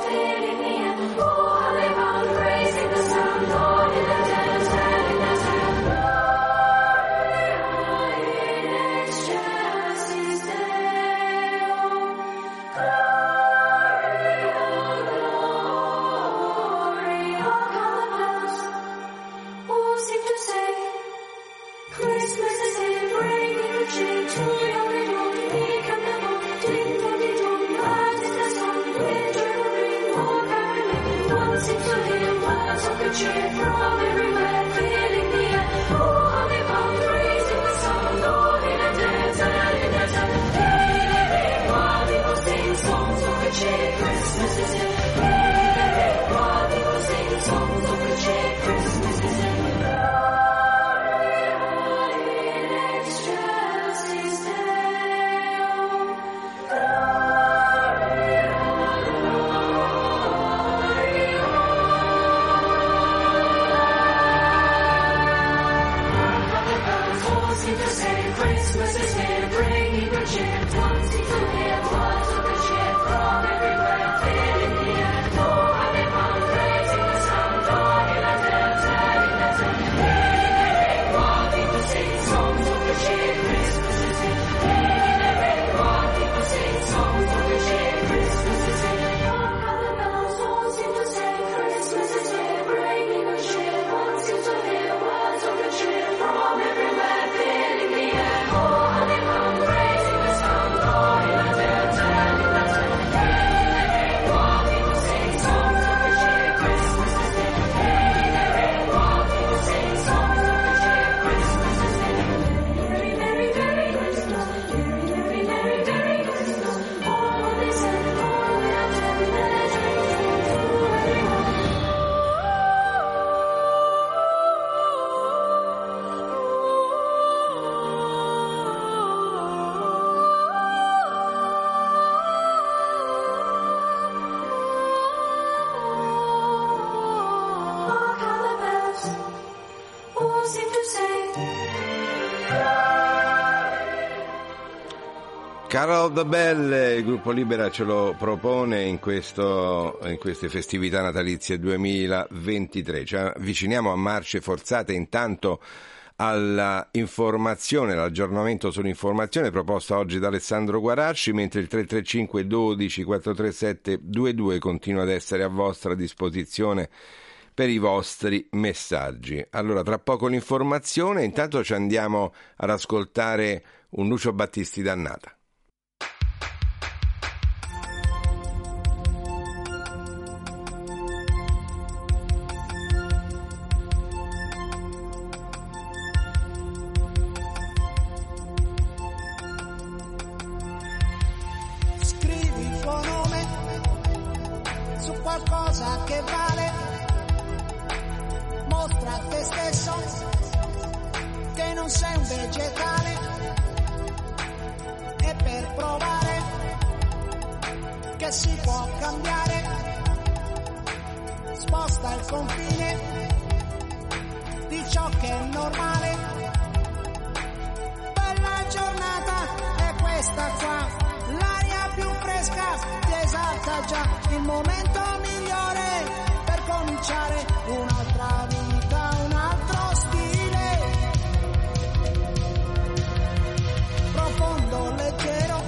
Carol the Bell, il gruppo Libera ce lo propone in, questo, in queste festività natalizie 2023. Ci avviciniamo a marce forzate intanto alla informazione, l'aggiornamento sull'informazione proposta oggi da Alessandro Guarasci, mentre il 335 12 437 22 continua ad essere a vostra disposizione per i vostri messaggi. Allora, tra poco l'informazione, intanto ci andiamo ad ascoltare un Lucio Battisti dannata. Sposta il confine di ciò che è normale. Bella giornata è questa qua, l'aria più fresca ti esalta già, il momento migliore per cominciare un'altra vita, un altro stile. Profondo, leggero,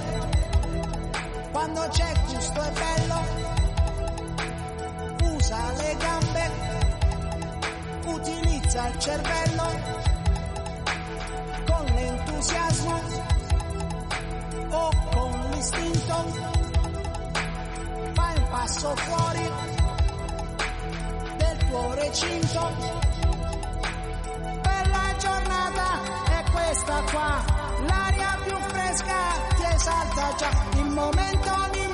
quando c'è gusto è bello, utilizza il cervello con l'entusiasmo o con l'istinto. Fai un passo fuori del tuo recinto. Bella giornata è questa qua, l'aria più fresca ti esalta già, il momento migliore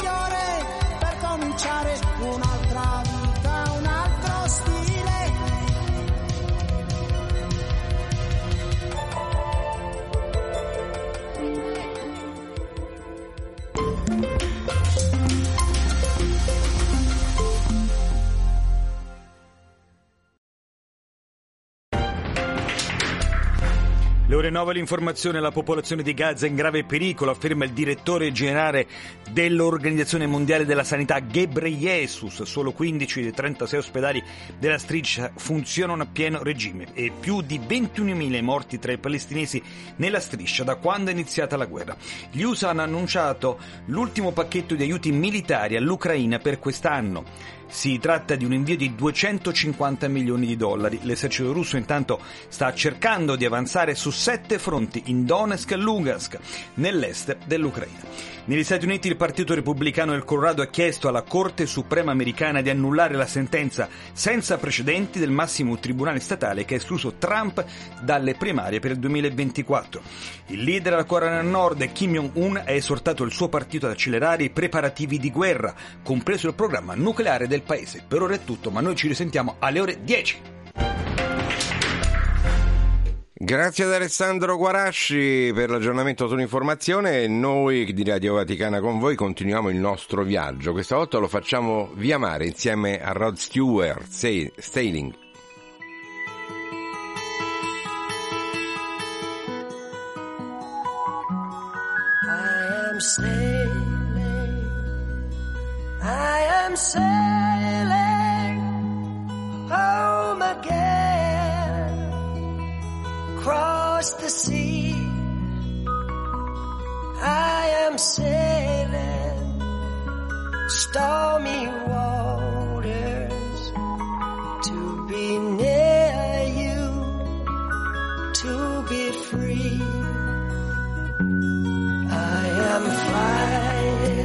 9 l'informazione, la popolazione di Gaza è in grave pericolo, afferma il direttore generale dell'Organizzazione Mondiale della Sanità Ghebreyesus. Solo 15 dei 36 ospedali della striscia funzionano a pieno regime e più di 21.000 morti tra i palestinesi nella striscia da quando è iniziata la guerra. Gli USA hanno annunciato l'ultimo pacchetto di aiuti militari all'Ucraina per quest'anno. Si tratta di un invio di 250 milioni di dollari. L'esercito russo intanto sta cercando di avanzare su sette fronti in Donetsk e Lugansk, nell'est dell'Ucraina. Negli Stati Uniti il Partito Repubblicano del Colorado ha chiesto alla Corte Suprema americana di annullare la sentenza senza precedenti del massimo tribunale statale che ha escluso Trump dalle primarie per il 2024. Il leader della Corea del Nord, Kim Jong-un, ha esortato il suo partito ad accelerare i preparativi di guerra, compreso il programma nucleare del paese. Per ora è tutto, ma noi ci risentiamo alle ore 10. Grazie ad Alessandro Guarasci per l'aggiornamento sull'informazione. Noi di Radio Vaticana con voi continuiamo il nostro viaggio. Questa volta lo facciamo via mare insieme a Rod Stewart, Sailing. I am sailing, I am sailing home again, across the sea. I am sailing stormy waters to be near you, to be free. I am flying.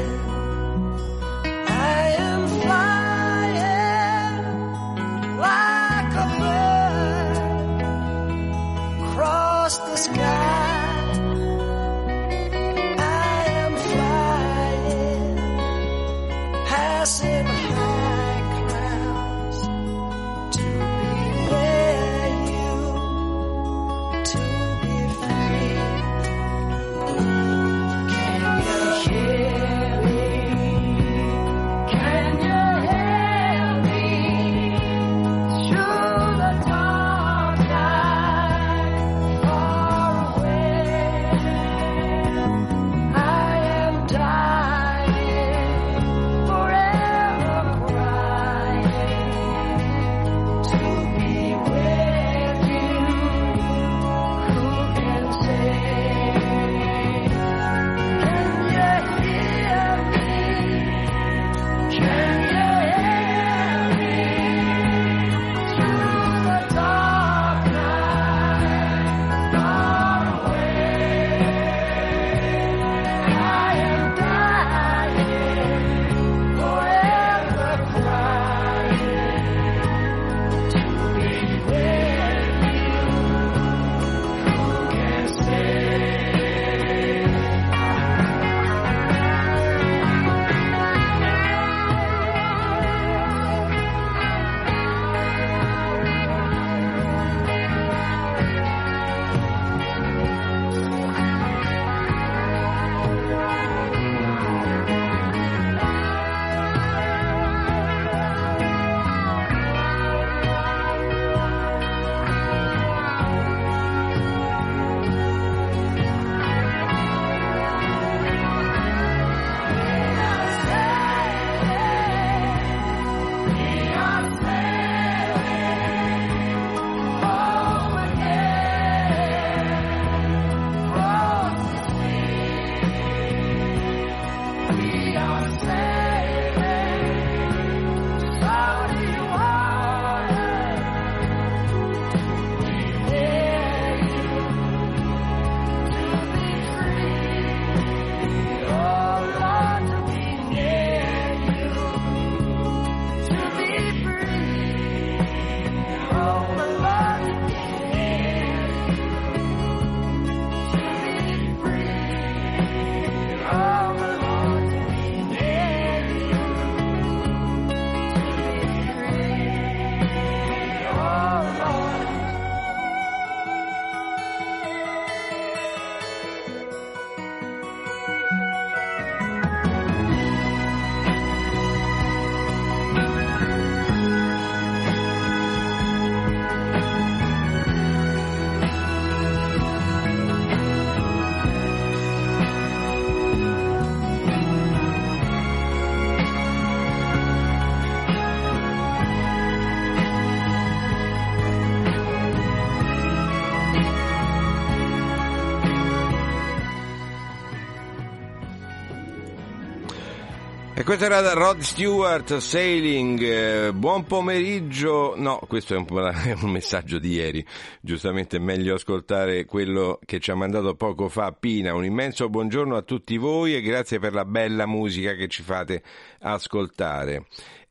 Questo era Rod Stewart, Sailing, eh, buon pomeriggio, no questo è un, [LAUGHS] un messaggio di ieri, giustamente è meglio ascoltare quello che ci ha mandato poco fa Pina, un immenso buongiorno a tutti voi e grazie per la bella musica che ci fate ascoltare.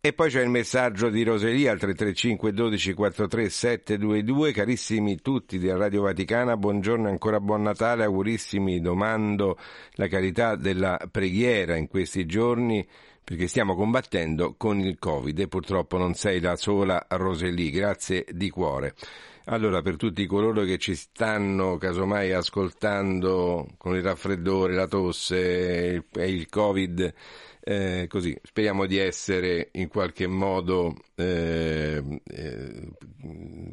E poi c'è il messaggio di Roselia al 335 12 43 722. Carissimi tutti di Radio Vaticana, buongiorno e ancora buon Natale, augurissimi, domando la carità della preghiera in questi giorni perché stiamo combattendo con il Covid e purtroppo non sei la sola Roseli, grazie di cuore. Allora, per tutti coloro che ci stanno casomai ascoltando con il raffreddore, la tosse e il Covid, eh, così speriamo di essere in qualche modo eh, eh,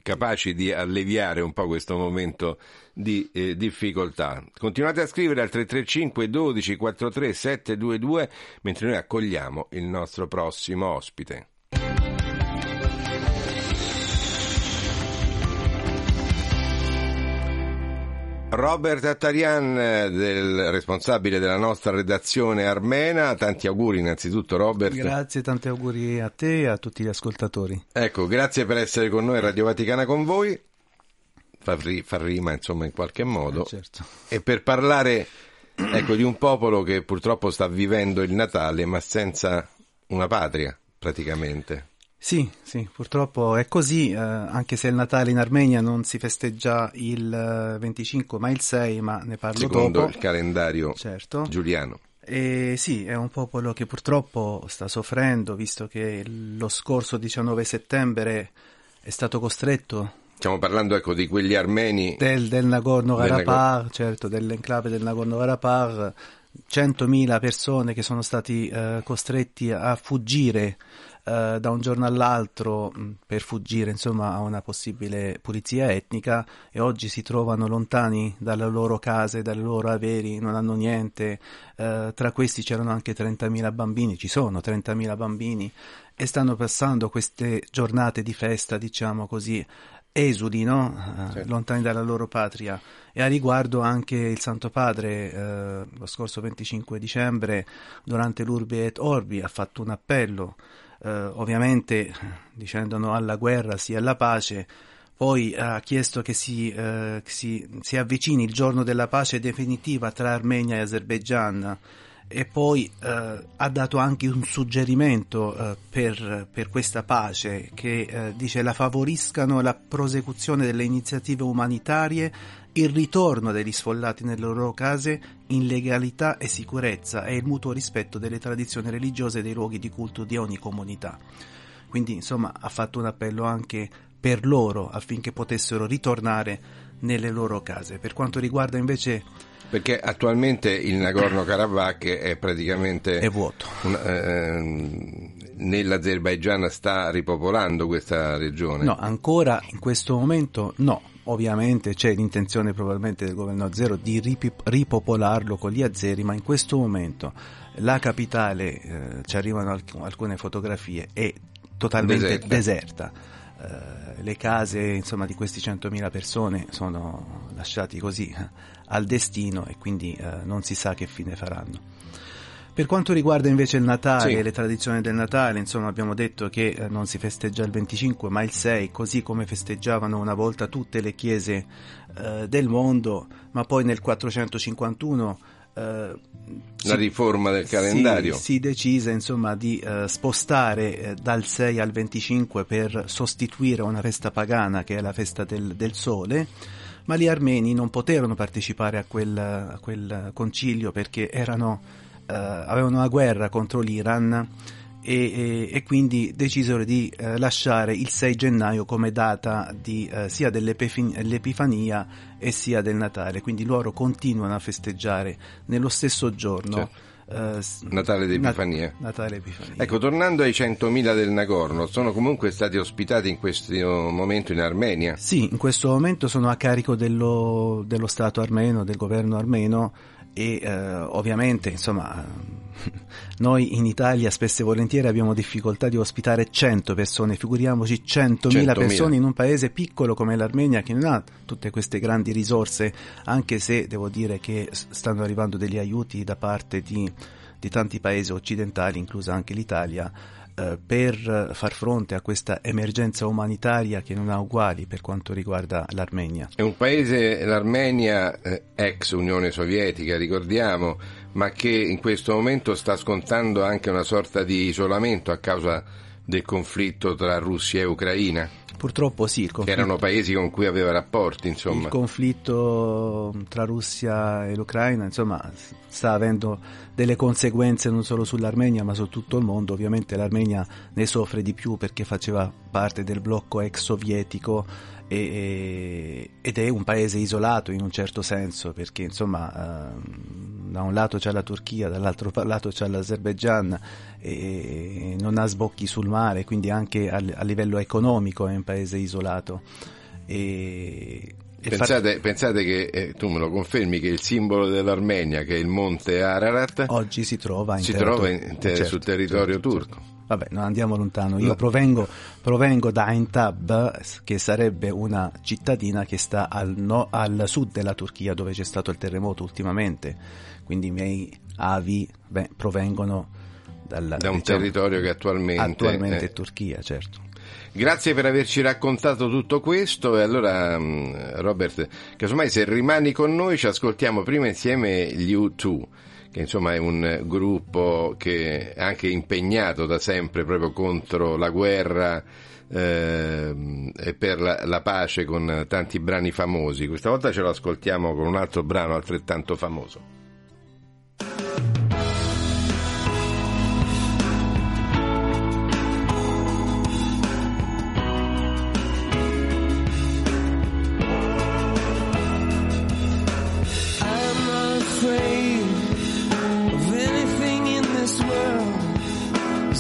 capaci di alleviare un po' questo momento di eh, difficoltà. Continuate a scrivere al 335 12 43 722 mentre noi accogliamo il nostro prossimo ospite. Robert Attarian, del, responsabile della nostra redazione armena, tanti auguri innanzitutto Robert. Grazie, tanti auguri a te e a tutti gli ascoltatori. Ecco, grazie per essere con noi Radio Vaticana con voi, fa, ri- fa rima insomma in qualche modo, Eh, certo. e per parlare ecco, di un popolo che purtroppo sta vivendo il Natale ma senza una patria praticamente. Sì, sì, purtroppo è così, eh, anche se il Natale in Armenia non si festeggia il eh, 25 ma il 6, ma ne parlo Secondo dopo. il calendario Certo. giuliano. E sì, è un popolo che purtroppo sta soffrendo, visto che lo scorso 19 settembre è stato costretto Stiamo parlando ecco, di quegli armeni del, del Nagorno-Karabakh, certo, dell'enclave del Nagorno-Karabakh, 100.000 persone che sono stati eh, costretti a fuggire eh, da un giorno all'altro mh, per fuggire insomma a una possibile pulizia etnica e oggi si trovano lontani dalle loro case, dalle loro averi, non hanno niente. Eh, tra questi c'erano anche 30.000 bambini, ci sono 30.000 bambini e stanno passando queste giornate di festa, diciamo così, esuli, no? Certo. lontani dalla loro patria. E a riguardo anche il Santo Padre, eh, lo scorso 25 dicembre, durante l'Urbi et Orbi, ha fatto un appello, eh, ovviamente dicendo no alla guerra, sì alla pace, poi ha chiesto che si, eh, si, si avvicini il giorno della pace definitiva tra Armenia e Azerbaigian e poi eh, ha dato anche un suggerimento eh, per, per questa pace che eh, dice la favoriscano la prosecuzione delle iniziative umanitarie, il ritorno degli sfollati nelle loro case in legalità e sicurezza e il mutuo rispetto delle tradizioni religiose e dei luoghi di culto di ogni comunità. Quindi insomma ha fatto un appello anche per loro affinché potessero ritornare nelle loro case. Per quanto riguarda invece Perché attualmente il Nagorno-Karabakh è praticamente... È vuoto. un- ehm, Nell'Azerbaigian sta ripopolando questa regione. No, ancora in questo momento no. Ovviamente c'è l'intenzione probabilmente del governo azero di ripi- ripopolarlo con gli azeri, ma in questo momento la capitale, eh, ci arrivano alc- alcune fotografie, è totalmente Deserta. deserta. Eh, le case insomma, di questi 100.000 persone sono lasciati così eh, al destino e quindi eh, non si sa che fine faranno. Per quanto riguarda invece il Natale Sì. e le tradizioni del Natale, insomma abbiamo detto che eh, non si festeggia il 25 ma il 6, così come festeggiavano una volta tutte le chiese eh, del mondo, ma poi nel 451 eh, La riforma del calendario. si, si decise insomma di eh, spostare eh, dal 6 al 25 per sostituire una festa pagana che è la festa del, del sole, ma gli armeni non poterono partecipare a quel, a quel concilio perché erano, eh, avevano una guerra contro l'Iran e, e- e quindi decisero di eh, lasciare il 6 gennaio come data di, eh, sia dell'Epifania e sia del Natale, quindi loro continuano a festeggiare nello stesso giorno. s- Natale d'Epifania. Nat- Natale Epifania. Ecco, tornando ai 100.000 del Nagorno, sono comunque stati ospitati in questo momento in Armenia. Sì, in questo momento sono a carico dello, dello Stato armeno, del governo armeno e eh, ovviamente insomma noi in Italia spesso e volentieri abbiamo difficoltà di ospitare 100 persone, figuriamoci 100.000 100.000. persone in un paese piccolo come l'Armenia che non ha tutte queste grandi risorse, anche se devo dire che stanno arrivando degli aiuti da parte di di tanti paesi occidentali, inclusa anche l'Italia, eh, per far fronte a questa emergenza umanitaria che non ha uguali per quanto riguarda l'Armenia. È un paese, l'Armenia, eh, ex Unione Sovietica, ricordiamo, ma che in questo momento sta scontando anche una sorta di isolamento a causa del conflitto tra Russia e Ucraina. Purtroppo sì, erano paesi con cui aveva rapporti, insomma. il conflitto tra Russia e l'Ucraina insomma, sta avendo delle conseguenze non solo sull'Armenia ma su tutto il mondo. Ovviamente l'Armenia ne soffre di più perché faceva parte del blocco ex sovietico ed è un paese isolato in un certo senso perché insomma ehm, da un lato c'è la Turchia, dall'altro lato c'è l'Azerbaigian e non ha sbocchi sul mare, quindi anche a, livello economico è un paese isolato. E, Pensate, pensate che, eh, tu me lo confermi, che il simbolo dell'Armenia, che è il monte Ararat, oggi si trova, in si territorio- trova in- te- certo, sul territorio certo, turco. certo. Vabbè, non andiamo lontano. Io provengo, provengo da Aintab, che sarebbe una cittadina che sta al, no- al sud della Turchia, dove c'è stato il terremoto ultimamente. Quindi i miei avi beh, provengono dal, Da un diciamo, territorio che attualmente... attualmente eh, è Turchia, certo. Grazie per averci raccontato tutto questo e allora mh, Robert, casomai se rimani con noi ci ascoltiamo prima insieme gli U2 che insomma è un gruppo che è anche impegnato da sempre proprio contro la guerra ehm, e per la, la pace con tanti brani famosi. Questa volta ce lo ascoltiamo con un altro brano altrettanto famoso. I'm afraid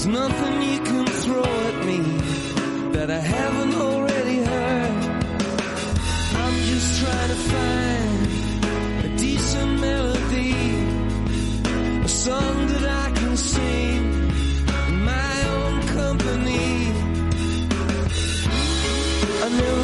There's nothing you can throw at me that I haven't already heard. I'm just trying to find a decent melody, a song that I can sing in my own company. I never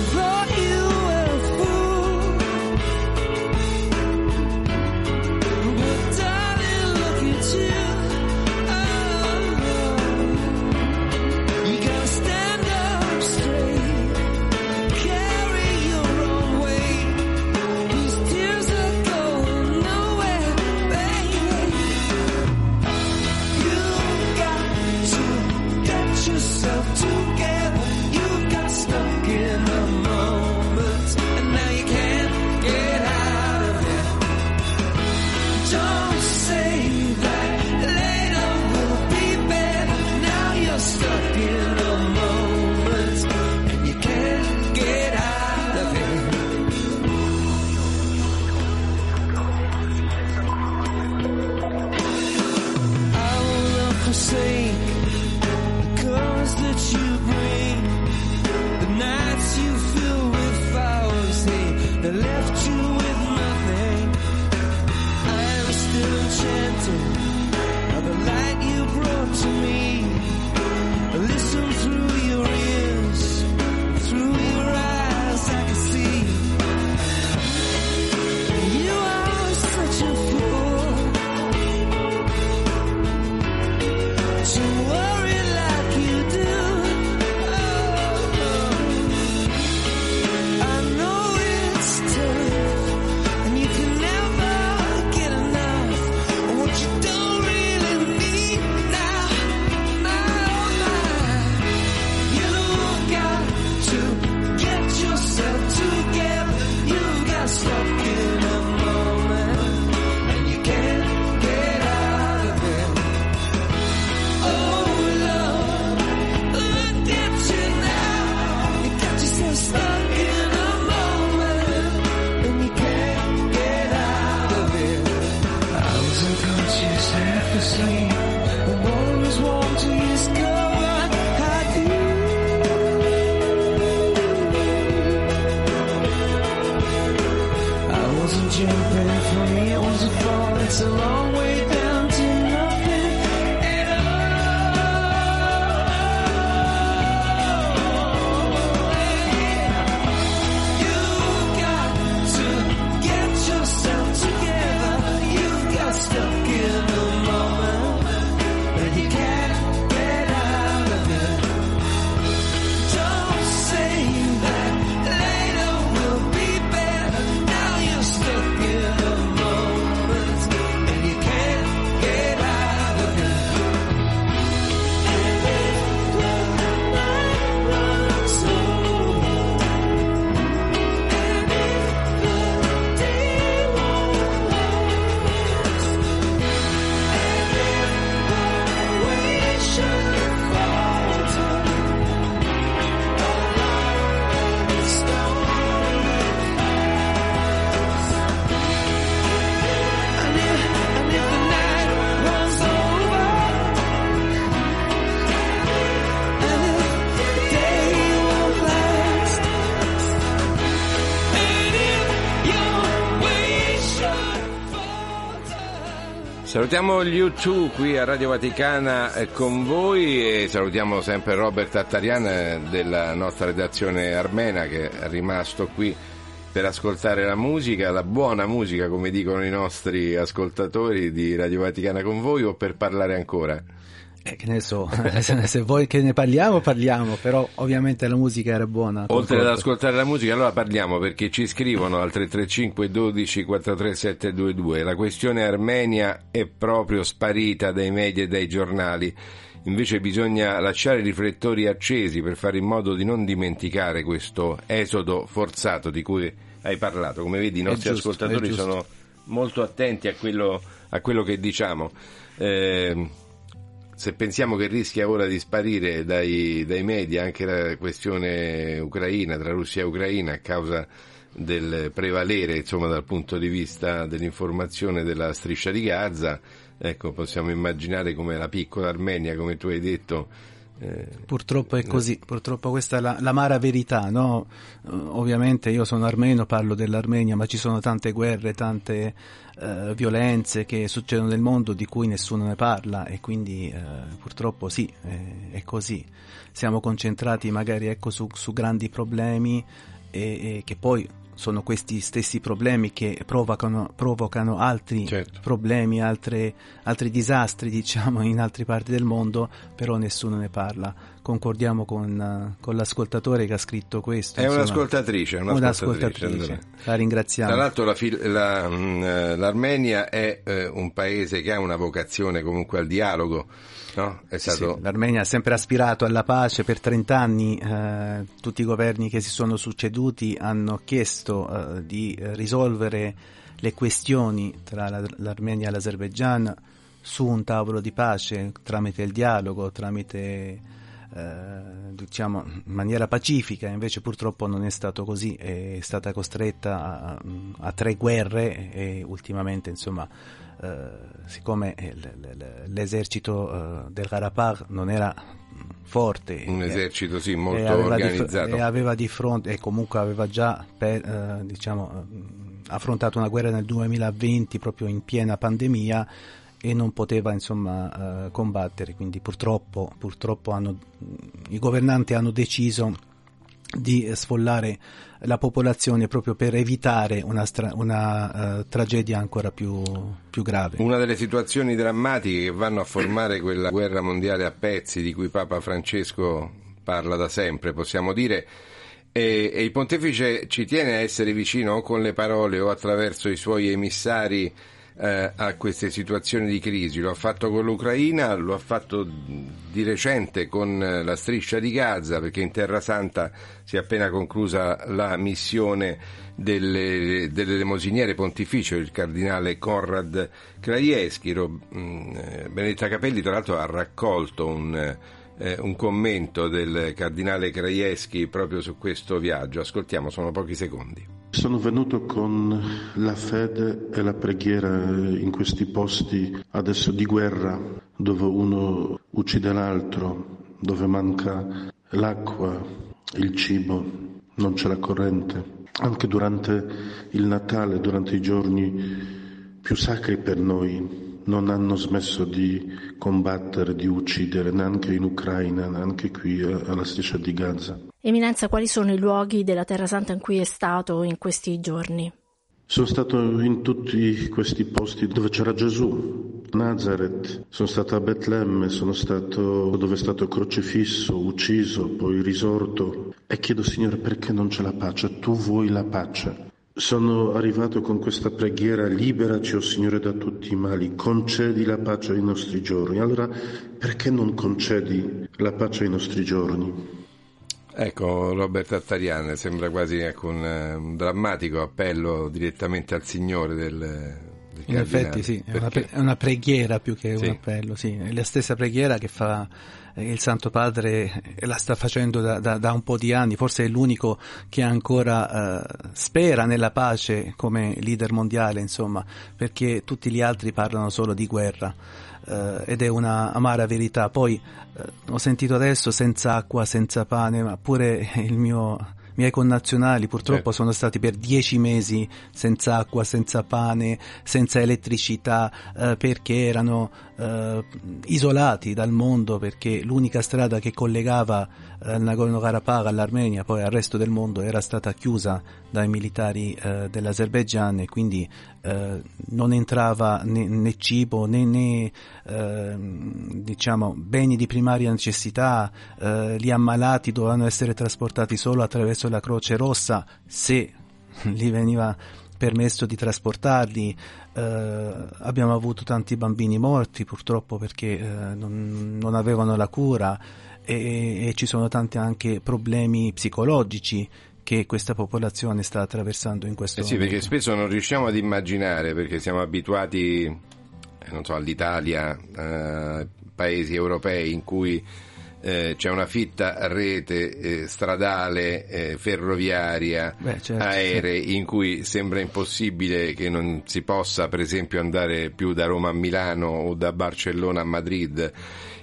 Salutiamo gli U2 qui a Radio Vaticana eh, con voi e salutiamo sempre Robert Attarian eh, della nostra redazione armena che è rimasto qui per ascoltare la musica, la buona musica come dicono i nostri ascoltatori di Radio Vaticana con voi o per parlare ancora? Eh, che ne so, [LAUGHS] se, vuoi che ne parliamo, parliamo, però ovviamente la musica era buona. Oltre ad ascoltare la musica, allora parliamo perché ci scrivono al 335 12 43 722. La questione Armenia è proprio sparita dai media e dai giornali. Invece bisogna lasciare i riflettori accesi per fare in modo di non dimenticare questo esodo forzato di cui hai parlato. Come vedi, i nostri giusto, ascoltatori sono molto attenti a quello, a quello che diciamo. Eh, se pensiamo che rischia ora di sparire dai, dai media anche la questione ucraina, tra Russia e Ucraina, a causa del prevalere insomma, dal punto di vista dell'informazione della striscia di Gaza, ecco, possiamo immaginare come la piccola Armenia, come tu hai detto, eh, Purtroppo è così, purtroppo questa è la, l'amara verità, no? Eh, Ovviamente io sono armeno, parlo dell'Armenia, ma ci sono tante guerre, tante eh, violenze che succedono nel mondo di cui nessuno ne parla e quindi eh, purtroppo sì, è, è così. Siamo concentrati magari ecco, su, su grandi problemi e, e che poi sono questi stessi problemi che provocano, provocano altri Certo. problemi, altre- altri disastri, diciamo, in altre parti del mondo, però nessuno ne parla. Concordiamo con, con l'ascoltatore che ha scritto questo. È insomma. un'ascoltatrice, un'ascoltatrice, un'ascoltatrice. La ringraziamo. Tra l'altro la fil- la, mh, eh, l'Armenia è eh, un paese che ha una vocazione comunque al dialogo, no? Stato sì, L'Armenia ha sempre aspirato alla pace per 30 anni, eh, tutti i governi che si sono succeduti hanno chiesto eh, di risolvere le questioni tra la- l'Armenia e l'Azerbaigian su un tavolo di pace tramite il dialogo, tramite eh, diciamo in maniera pacifica, invece purtroppo non è stato così, è stata costretta a, a tre guerre e ultimamente insomma siccome il- l- l'esercito eh, del Karabakh non era forte un eh, esercito sì, e molto di fr- organizzato. e aveva di fronte e comunque aveva già per- eh, diciamo, affrontato una guerra nel 2020 proprio in piena pandemia e non poteva insomma eh, combattere quindi purtroppo, purtroppo hanno, i governanti hanno deciso di eh, sfollare la popolazione proprio per evitare una, stra- una, eh, tragedia ancora più, più grave. Una delle situazioni drammatiche che vanno a formare quella guerra mondiale a pezzi di cui Papa Francesco parla da sempre, possiamo dire, e, e il pontefice ci tiene a essere vicino o con le parole o attraverso i suoi emissari eh, a queste situazioni di crisi. Lo ha fatto con l'Ucraina, lo ha fatto di recente con eh, la striscia di Gaza, perché in Terra Santa si è appena conclusa la missione delle, delle elemosiniere pontificio, il cardinale Konrad Krajewski. Eh, Benedetta Capelli, tra l'altro, ha raccolto un, eh, un commento del cardinale Krajewski proprio su questo viaggio. Ascoltiamo, sono pochi secondi. Sono venuto con la fede e la preghiera in questi posti adesso di guerra, dove uno uccide l'altro, dove manca l'acqua, il cibo, non c'è la corrente. Anche durante il Natale, durante i giorni più sacri per noi, non hanno smesso di combattere, di uccidere, neanche in Ucraina, neanche qui eh, alla striscia di Gaza. Eminenza, quali sono i luoghi della Terra Santa in cui è stato in questi giorni? Sono stato in tutti questi posti dove c'era Gesù, Nazareth, sono stato a Betlemme, sono stato dove è stato crocifisso, ucciso, poi risorto e chiedo Signore perché non c'è la pace? Tu vuoi la pace. Sono arrivato con questa preghiera, liberaci, o Signore, da tutti i mali, concedi la pace ai nostri giorni. Allora, perché non concedi la pace ai nostri giorni? Ecco, Robert Attarian, sembra quasi ecco, un, eh, un drammatico appello direttamente al Signore del, del In effetti sì, è una, pre- è una preghiera più che Sì. un appello, sì, è la stessa preghiera che fa eh, il Santo Padre e la sta facendo da, da- da un po' di anni, forse è l'unico che ancora eh, spera nella pace come leader mondiale, insomma, perché tutti gli altri parlano solo di guerra eh, ed è una amara verità. Poi eh, ho sentito adesso senza acqua, senza pane, ma pure il mio miei connazionali purtroppo Certo. sono stati per dieci mesi senza acqua, senza pane, senza elettricità, eh, perché erano eh, isolati dal mondo, perché l'unica strada che collegava eh, Nagorno-Karabakh all'Armenia, poi al resto del mondo, era stata chiusa dai militari eh, dell'Azerbaigian e quindi eh, non entrava né, né cibo né, né ehm, diciamo beni di primaria necessità, eh, gli ammalati dovevano essere trasportati solo attraverso la Croce Rossa se [LAUGHS] gli veniva permesso di trasportarli. Eh, abbiamo avuto tanti bambini morti purtroppo perché eh, non, non avevano la cura e, e ci sono tanti anche problemi psicologici che questa popolazione sta attraversando in questo Eh sì, momento. perché spesso non riusciamo ad immaginare, perché siamo abituati, eh, non so, all'Italia, eh, paesi europei in cui eh, c'è una fitta rete eh, stradale, eh, ferroviaria, Beh, certo, aerei, in cui sembra impossibile che non si possa, per esempio, andare più da Roma a Milano o da Barcellona a Madrid.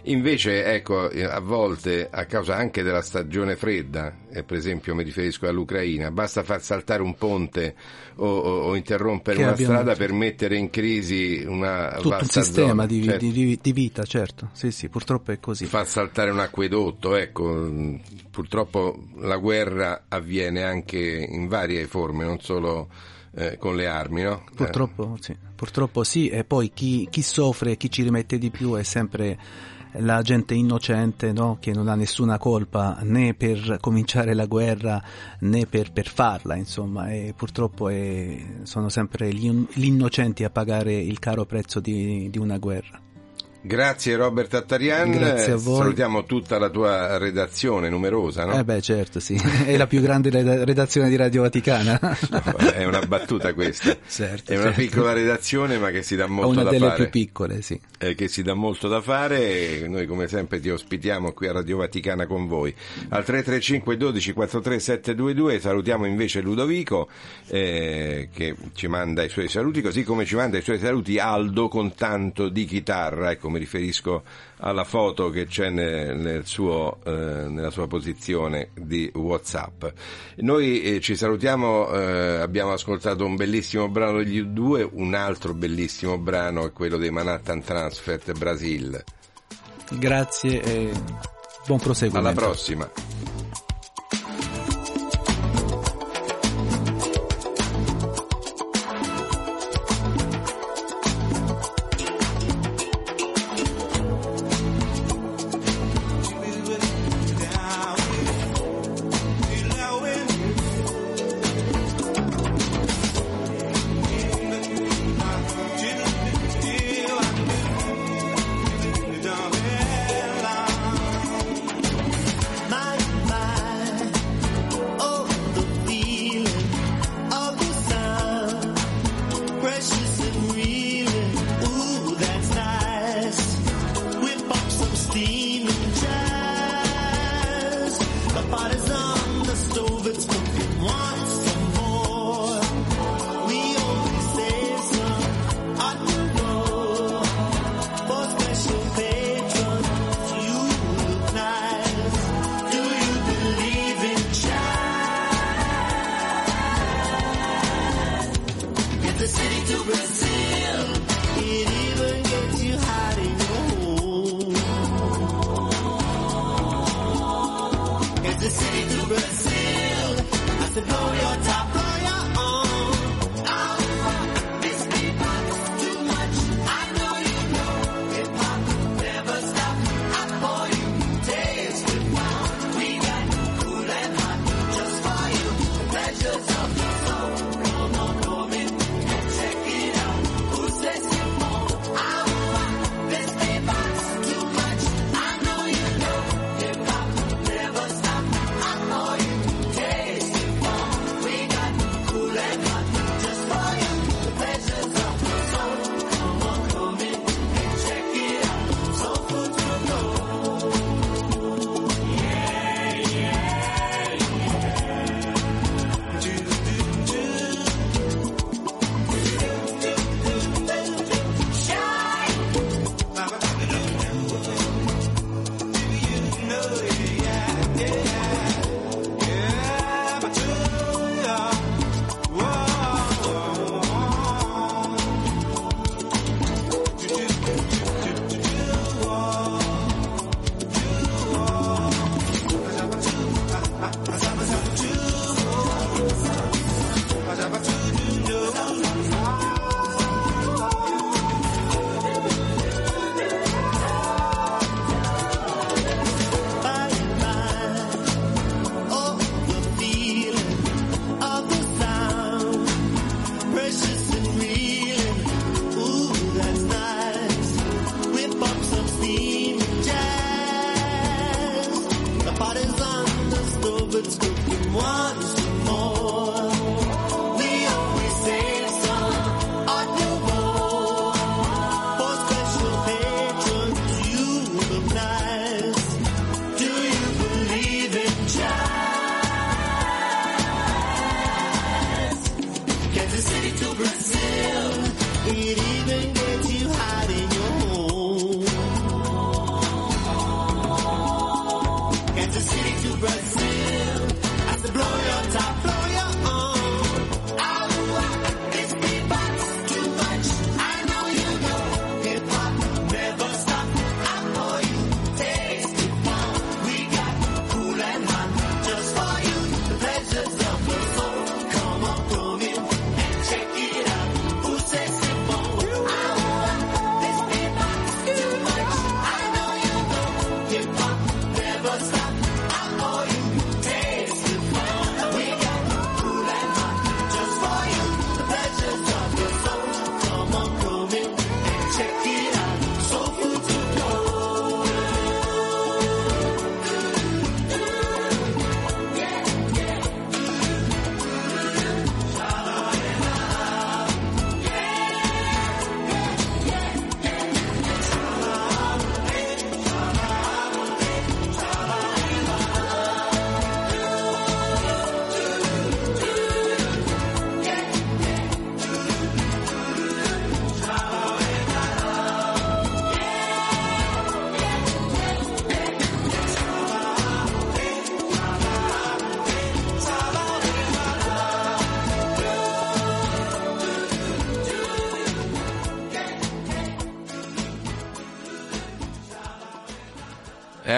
Invece, ecco, eh, a volte, a causa anche della stagione fredda, eh, per esempio mi riferisco all'Ucraina, basta far saltare un ponte o, o- o interrompere Che una strada per mettere in crisi una tutto un sistema di, Certo. di- di vita, certo. Sì, sì, purtroppo è così. Far saltare un acquedotto, ecco, purtroppo la guerra avviene anche in varie forme, non solo eh, con le armi, no? Purtroppo sì, purtroppo sì, e poi chi, chi soffre, chi ci rimette di più è sempre la gente innocente no? che non ha nessuna colpa né per cominciare la guerra né per, per farla, insomma, e purtroppo è- sono sempre gli, gli innocenti a pagare il caro prezzo di, di una guerra. Grazie Robert Attarian, Grazie a voi. salutiamo tutta la tua redazione numerosa, no? Eh beh, certo, sì, [LAUGHS] è la più grande reda- redazione di Radio Vaticana. [LAUGHS] È una battuta questa. Certo, è una certo. piccola redazione ma che si dà molto Una da delle fare. più piccole, sì. eh, che si dà molto da fare e noi come sempre ti ospitiamo qui a Radio Vaticana con voi al 335 12 43 722 salutiamo invece Ludovico eh, che ci manda i suoi saluti così come ci manda i suoi saluti Aldo con tanto di chitarra ecco mi riferisco alla foto che c'è nel, nel suo, eh, nella sua posizione di Whatsapp. Noi eh, ci salutiamo eh, abbiamo ascoltato un bellissimo brano degli U2 un altro bellissimo brano è quello dei Manhattan Transfert Brasil. Grazie e buon proseguimento. alla prossima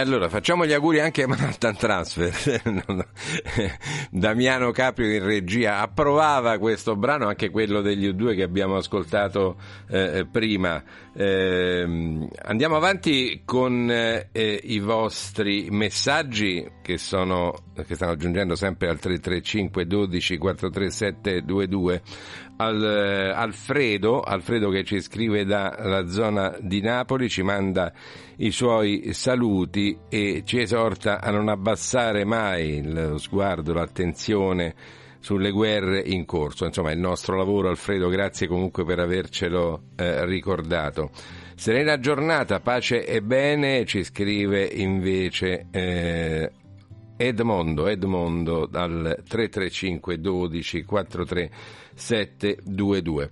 allora facciamo gli auguri anche a Manhattan Transfer. [LAUGHS] No, no. Damiano Caprio in regia approvava questo brano, anche quello degli U2 che abbiamo ascoltato eh, prima. Eh, andiamo avanti con eh, i vostri messaggi che, sono, che stanno giungendo sempre al 335 12 437 22. Al, eh, Alfredo, Alfredo che ci scrive dalla zona di Napoli, ci manda i suoi saluti e ci esorta a non abbassare mai lo sguardo, l'attenzione sulle guerre in corso. Insomma, il nostro lavoro, Alfredo, grazie comunque per avercelo eh, ricordato. Serena giornata, pace e bene, ci scrive invece eh, Edmondo, Edmondo dal 335 12 43 722.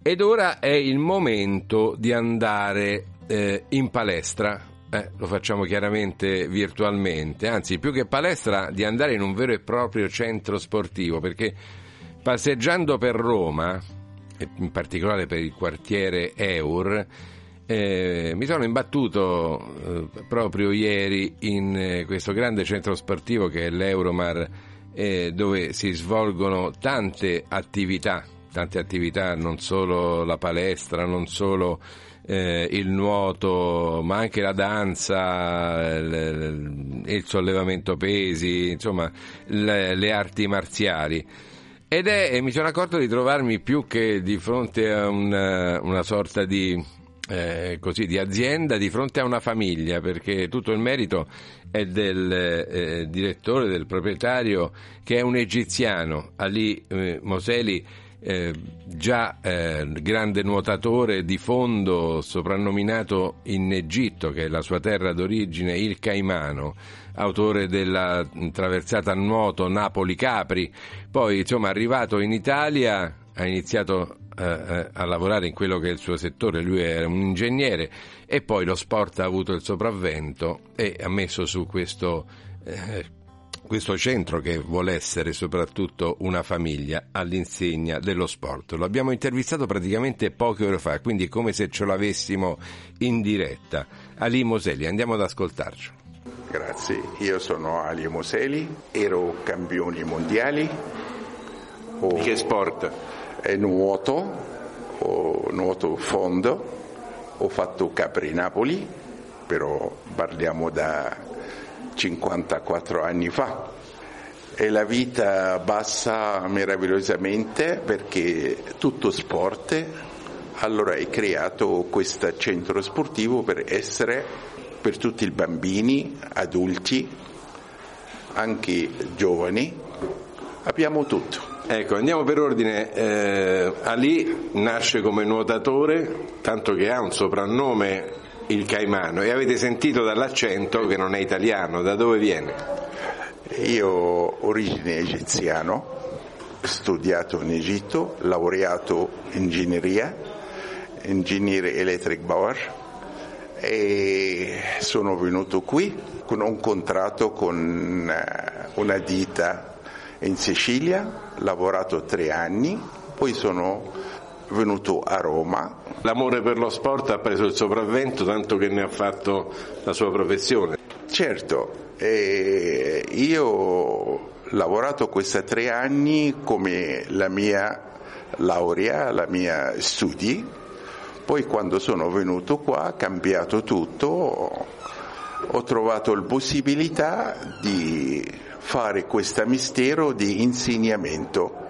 Ed ora è il momento di andare eh, in palestra. Eh, lo facciamo chiaramente virtualmente, anzi più che palestra di andare in un vero e proprio centro sportivo, perché passeggiando per Roma, in particolare per il quartiere Eur, eh, mi sono imbattuto eh, proprio ieri in eh, questo grande centro sportivo che è l'Euromar, eh, dove si svolgono tante attività, tante attività, non solo la palestra, non solo eh, il nuoto, ma anche la danza, il, il sollevamento pesi, insomma, le, le arti marziali. Ed è, mi sono accorto di trovarmi più che di fronte a una, una sorta di, eh, così, di azienda, di fronte a una famiglia, perché tutto il merito è del eh, direttore, del proprietario, che è un egiziano, Ali eh, Moseli, eh, già eh, grande nuotatore di fondo, soprannominato in Egitto, che è la sua terra d'origine, il Caimano, autore della traversata a nuoto Napoli-Capri, poi insomma arrivato in Italia ha iniziato eh, a lavorare in quello che è il suo settore, lui era un ingegnere e poi lo sport ha avuto il sopravvento e ha messo su questo eh, questo centro che vuole essere soprattutto una famiglia all'insegna dello sport. Lo abbiamo intervistato praticamente poche ore fa, quindi è come se ce l'avessimo in diretta. Ali Moseli, andiamo ad ascoltarci. Grazie, io sono Ali Moseli, ero campione mondiali. Di che sport? Nuoto, ho nuoto fondo, ho fatto Capri Napoli, però parliamo da 54 anni fa. E la vita passa meravigliosamente perché tutto sport, allora hai creato questo centro sportivo per essere per tutti i bambini, adulti, anche giovani, abbiamo tutto. Ecco, andiamo per ordine. Eh, Ali nasce come nuotatore, tanto che ha un soprannome il Caimano e avete sentito dall'accento che non è italiano, da dove viene? Io ho origine egiziano, studiato in Egitto, laureato in ingegneria, ingegnere electric power e sono venuto qui con un contratto con eh, una ditta in Sicilia, lavorato tre anni, poi sono venuto a Roma. L'amore per lo sport ha preso il sopravvento tanto che ne ha fatto la sua professione. Certo, eh, io ho lavorato questi tre anni come la mia laurea, la mia studi, poi quando sono venuto qua ha cambiato tutto, ho trovato la possibilità di fare questo mistero di insegnamento.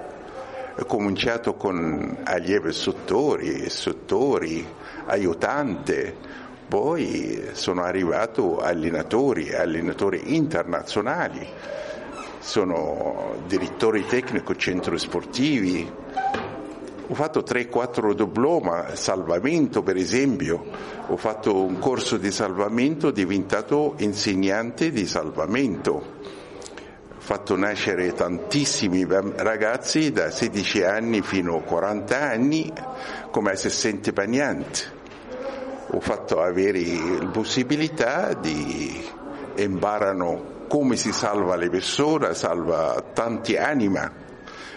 Ho cominciato con allievi sottori, sottori, aiutante, poi sono arrivato allenatori, allenatori internazionali, sono direttore tecnico centri sportivi, ho fatto 3-4 diploma, salvamento per esempio, ho fatto un corso di salvamento, diventato insegnante di salvamento, fatto nascere tantissimi ragazzi da 16 anni fino a 40 anni come assistente bagnante ho fatto avere la possibilità di imparano come si salva le persone, salva tanti anima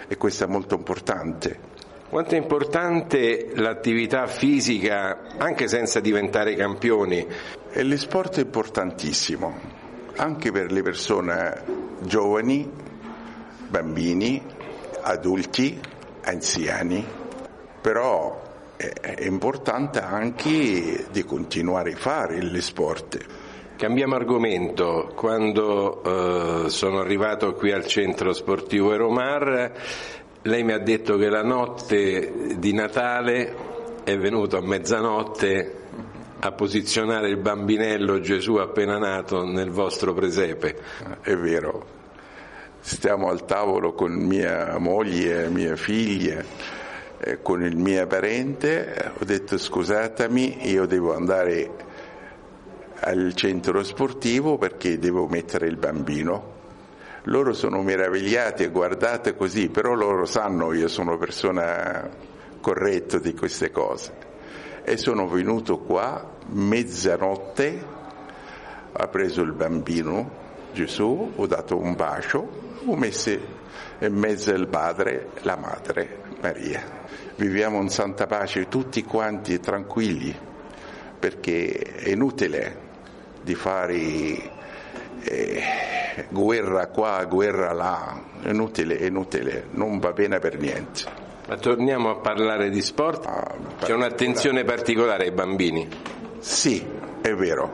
e questo è molto importante. Quanto è importante l'attività fisica anche senza diventare campioni? E lo sport è importantissimo, anche per le persone giovani, bambini, adulti, anziani, però è importante anche di continuare a fare lo sport. Cambiamo argomento. Quando eh, sono arrivato qui al centro sportivo Eromar, lei mi ha detto che la notte di Natale è venuto a mezzanotte a posizionare il bambinello Gesù appena nato nel vostro presepe. È vero, stiamo al tavolo con mia moglie, mia figlia, eh, con il mio parente, ho detto scusatemi, io devo andare al centro sportivo perché devo mettere il bambino. Loro sono meravigliati e guardate così, però loro sanno io sono persona corretta di queste cose. E sono venuto qua mezzanotte, ho preso il bambino Gesù, ho dato un bacio, ho messo in mezzo il padre la madre Maria. Viviamo in santa pace tutti quanti tranquilli, perché è inutile di fare eh, guerra qua, guerra là, è inutile, è inutile, non va bene per niente. Ma torniamo a parlare di sport. C'è un'attenzione particolare ai bambini. Sì, è vero,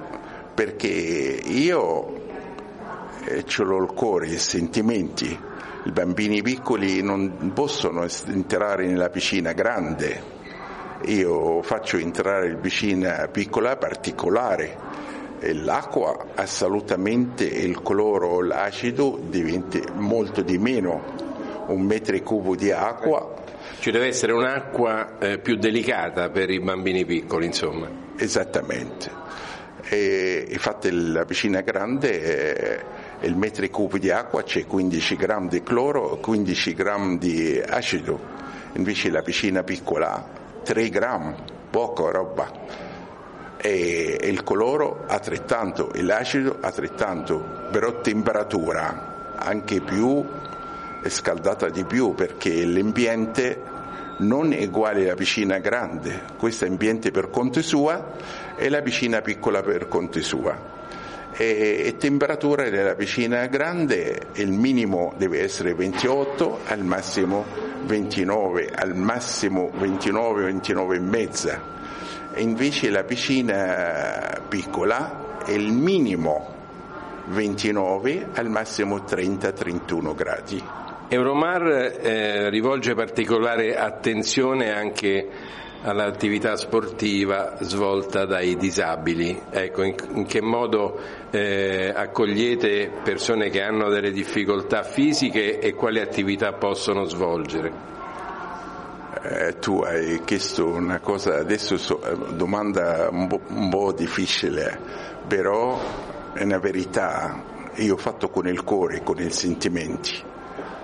perché io eh, ce l'ho il cuore, i sentimenti. I bambini piccoli non possono entrare nella piscina grande. Io faccio entrare in piscina piccola particolare l'acqua assolutamente il cloro, l'acido diventa molto di meno. Un metro cubo di acqua Ci deve essere un'acqua eh, più delicata per i bambini piccoli, insomma. Esattamente. E, infatti la piscina grande, il metro cubo di acqua c'è 15 grammi di cloro, 15 grammi di acido, invece la piscina piccola 3 grammi, poca roba. E il cloro altrettanto, e l'acido altrettanto, però temperatura anche più scaldata di più perché l'ambiente non è uguale alla piscina grande, questo è ambiente per conto sua e la piscina piccola per conto sua. E, e temperatura della piscina grande, il minimo deve essere 28, al massimo 29, al massimo 29, 29 e mezza. E invece la piscina piccola è il minimo 29, al massimo 30-31 gradi. Euromar eh, rivolge particolare attenzione anche all'attività sportiva svolta dai disabili. Ecco, in, in che modo eh, accogliete persone che hanno delle difficoltà fisiche e quali attività possono svolgere? Eh, tu hai chiesto una cosa, adesso so, eh, domanda un po', un po' difficile, però è una verità, io ho fatto con il cuore, con i sentimenti.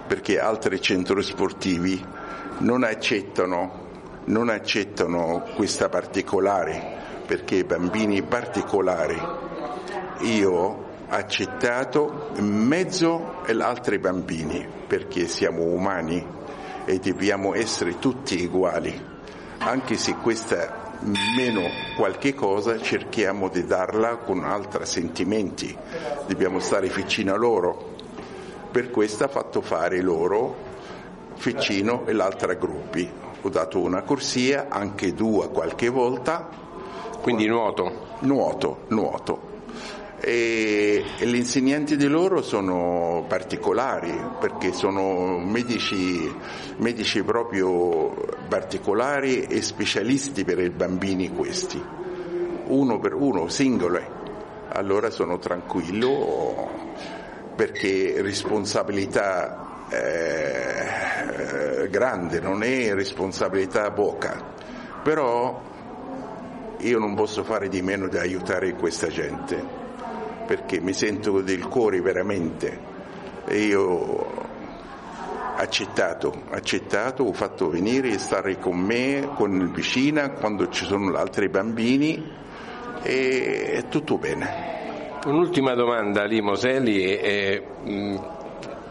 perché altri centri sportivi non accettano, non accettano questa particolare, perché bambini particolari io ho accettato in mezzo agli altri bambini, perché siamo umani e dobbiamo essere tutti uguali, anche se questa meno qualche cosa cerchiamo di darla con altri sentimenti, dobbiamo stare vicino a loro. Per questo ha fatto fare loro vicino all'altra gruppi. Ho dato una corsia, anche due qualche volta. Quindi nuoto? Nuoto, nuoto. E, e gli insegnanti di loro sono particolari perché sono medici, medici proprio particolari e specialisti per i bambini questi, uno per uno, singole. Allora sono tranquillo perché responsabilità eh, grande, non è responsabilità poca, però io non posso fare di meno di aiutare questa gente perché mi sento del cuore veramente e io accettato, accettato, ho fatto venire e stare con me, con il vicina quando ci sono altri bambini e è tutto bene. Un'ultima domanda, Ali Moselli, è,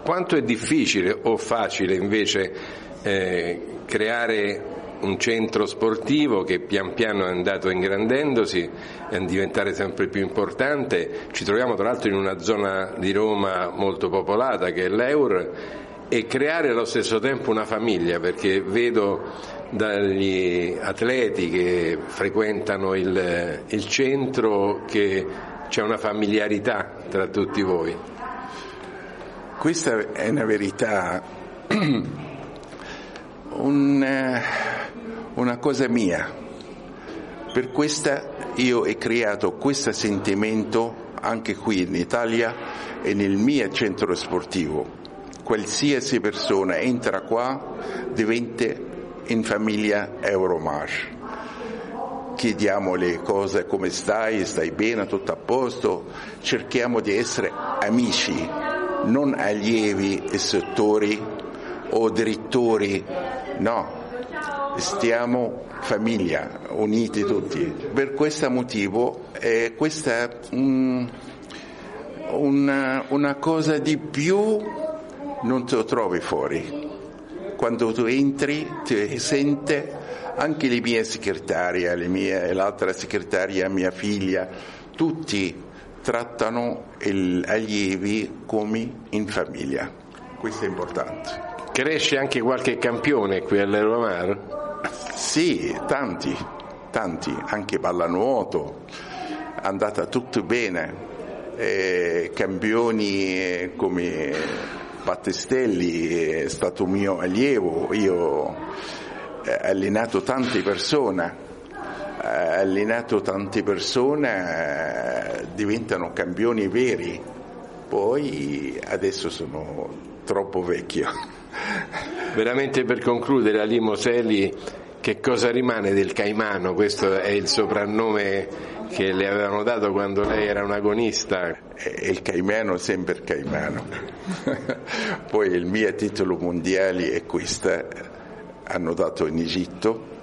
quanto è difficile o facile invece eh, creare un centro sportivo che pian piano è andato ingrandendosi e diventare sempre più importante. Ci troviamo tra l'altro in una zona di Roma molto popolata che è l'Eur e creare allo stesso tempo una famiglia perché vedo dagli atleti che frequentano il, il centro che c'è una familiarità tra tutti voi. Questa è una verità, [CLEARS THROAT] un, eh, una cosa mia. Per questa io ho creato questo sentimento anche qui in Italia e nel mio centro sportivo. Qualsiasi persona entra qua diventa in famiglia Euromar. Chiediamo le cose, come stai, stai bene, tutto a posto, cerchiamo di essere amici, non allievi e settori o direttori, no, stiamo famiglia, uniti tutti. Per questo motivo eh, questa è un- una, una cosa di più non te lo trovi fuori. Quando tu entri ti sente anche le mie segretarie, le mie, l'altra segretaria, mia figlia, tutti trattano gli allievi come in famiglia. Questo è importante. Cresce anche qualche campione qui all'Euromar? Sì, tanti, tanti, anche pallanuoto, è andata tutto bene. Eh, campioni eh, come Battistelli è stato mio allievo, io ho allenato tante persone, eh, allenato tante persone, eh, diventano campioni veri, poi adesso sono troppo vecchio. [LAUGHS] Veramente per concludere, Ali Moselli, che cosa rimane del Caimano? Questo è il soprannome che le avevano dato quando lei era un agonista. E il Caimano è sempre Caimano. [LAUGHS] Poi il mio titolo mondiale è questo, hanno dato in Egitto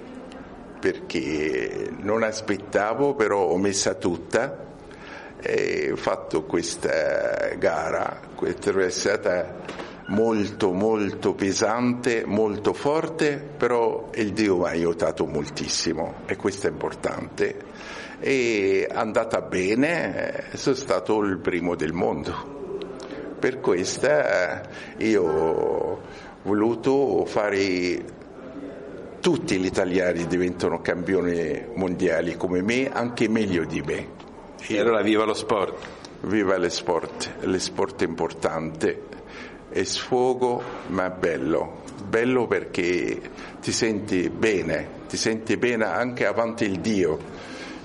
perché non aspettavo, però ho messa tutta e ho fatto questa gara, questa è stata molto molto pesante, molto forte, però il Dio mi ha aiutato moltissimo e questo è importante. E è andata bene, sono stato il primo del mondo. Per questo eh, io ho voluto fare tutti gli italiani diventano campioni mondiali come me, anche meglio di me. E allora viva lo sport. Viva lo sport, lo sport è importante, è sfogo ma bello, bello perché ti senti bene, ti senti bene anche avanti il Dio,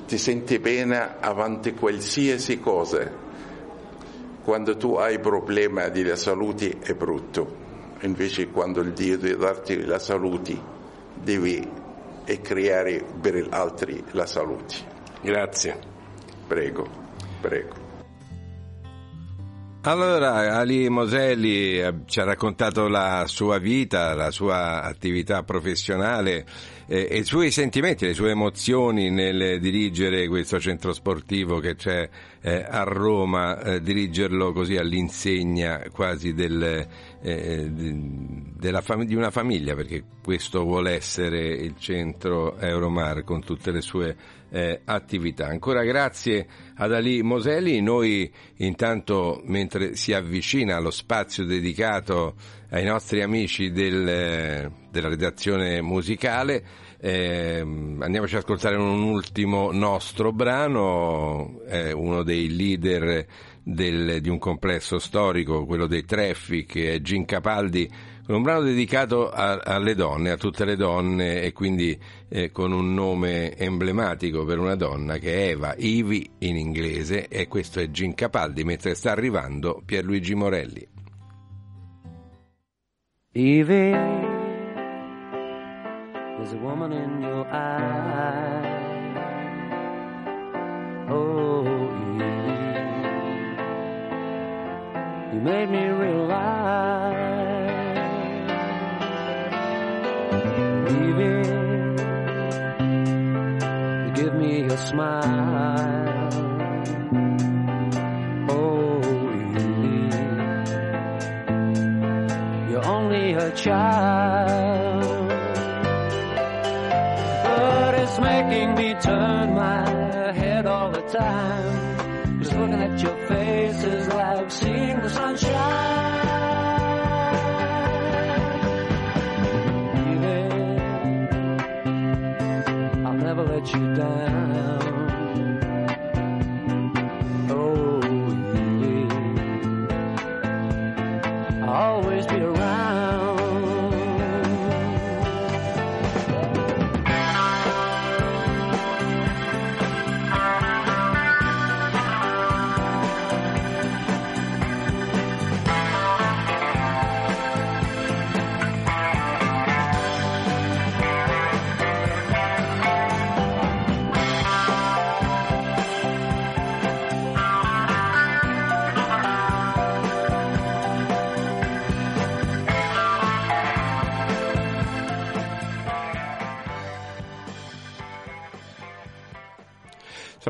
ti senti bene avanti qualsiasi cosa. Quando tu hai problema della salute è brutto, invece quando il Dio deve darti la salute devi e creare per gli altri la salute. Grazie. Prego, prego. Allora, Ali Moselli eh, ci ha raccontato la sua vita, la sua attività professionale eh, e i suoi sentimenti, le sue emozioni nel dirigere questo centro sportivo che c'è eh, a Roma, eh, dirigerlo così all'insegna quasi del, eh, fam- di una famiglia, perché questo vuole essere il centro Euromar con tutte le sue eh, attività. Ancora grazie ad Ali Moselli, noi intanto mentre si avvicina allo spazio dedicato ai nostri amici del- della redazione musicale, ehm, andiamoci ad ascoltare un ultimo nostro brano, è uno dei leader del- di un complesso storico, quello dei Traffic, è Gin Capaldi, con un brano dedicato a- alle donne, a tutte le donne e quindi eh, con un nome emblematico per una donna che è Eva, Ivi in inglese e questo è Gin Capaldi mentre sta arrivando Pierluigi Morelli. Evie, there's a woman in your eye. Oh, made me realize. You give me a smile. Oh. You're only a child. But it's making me turn my head all the time. Just looking at your face 心的酸楚。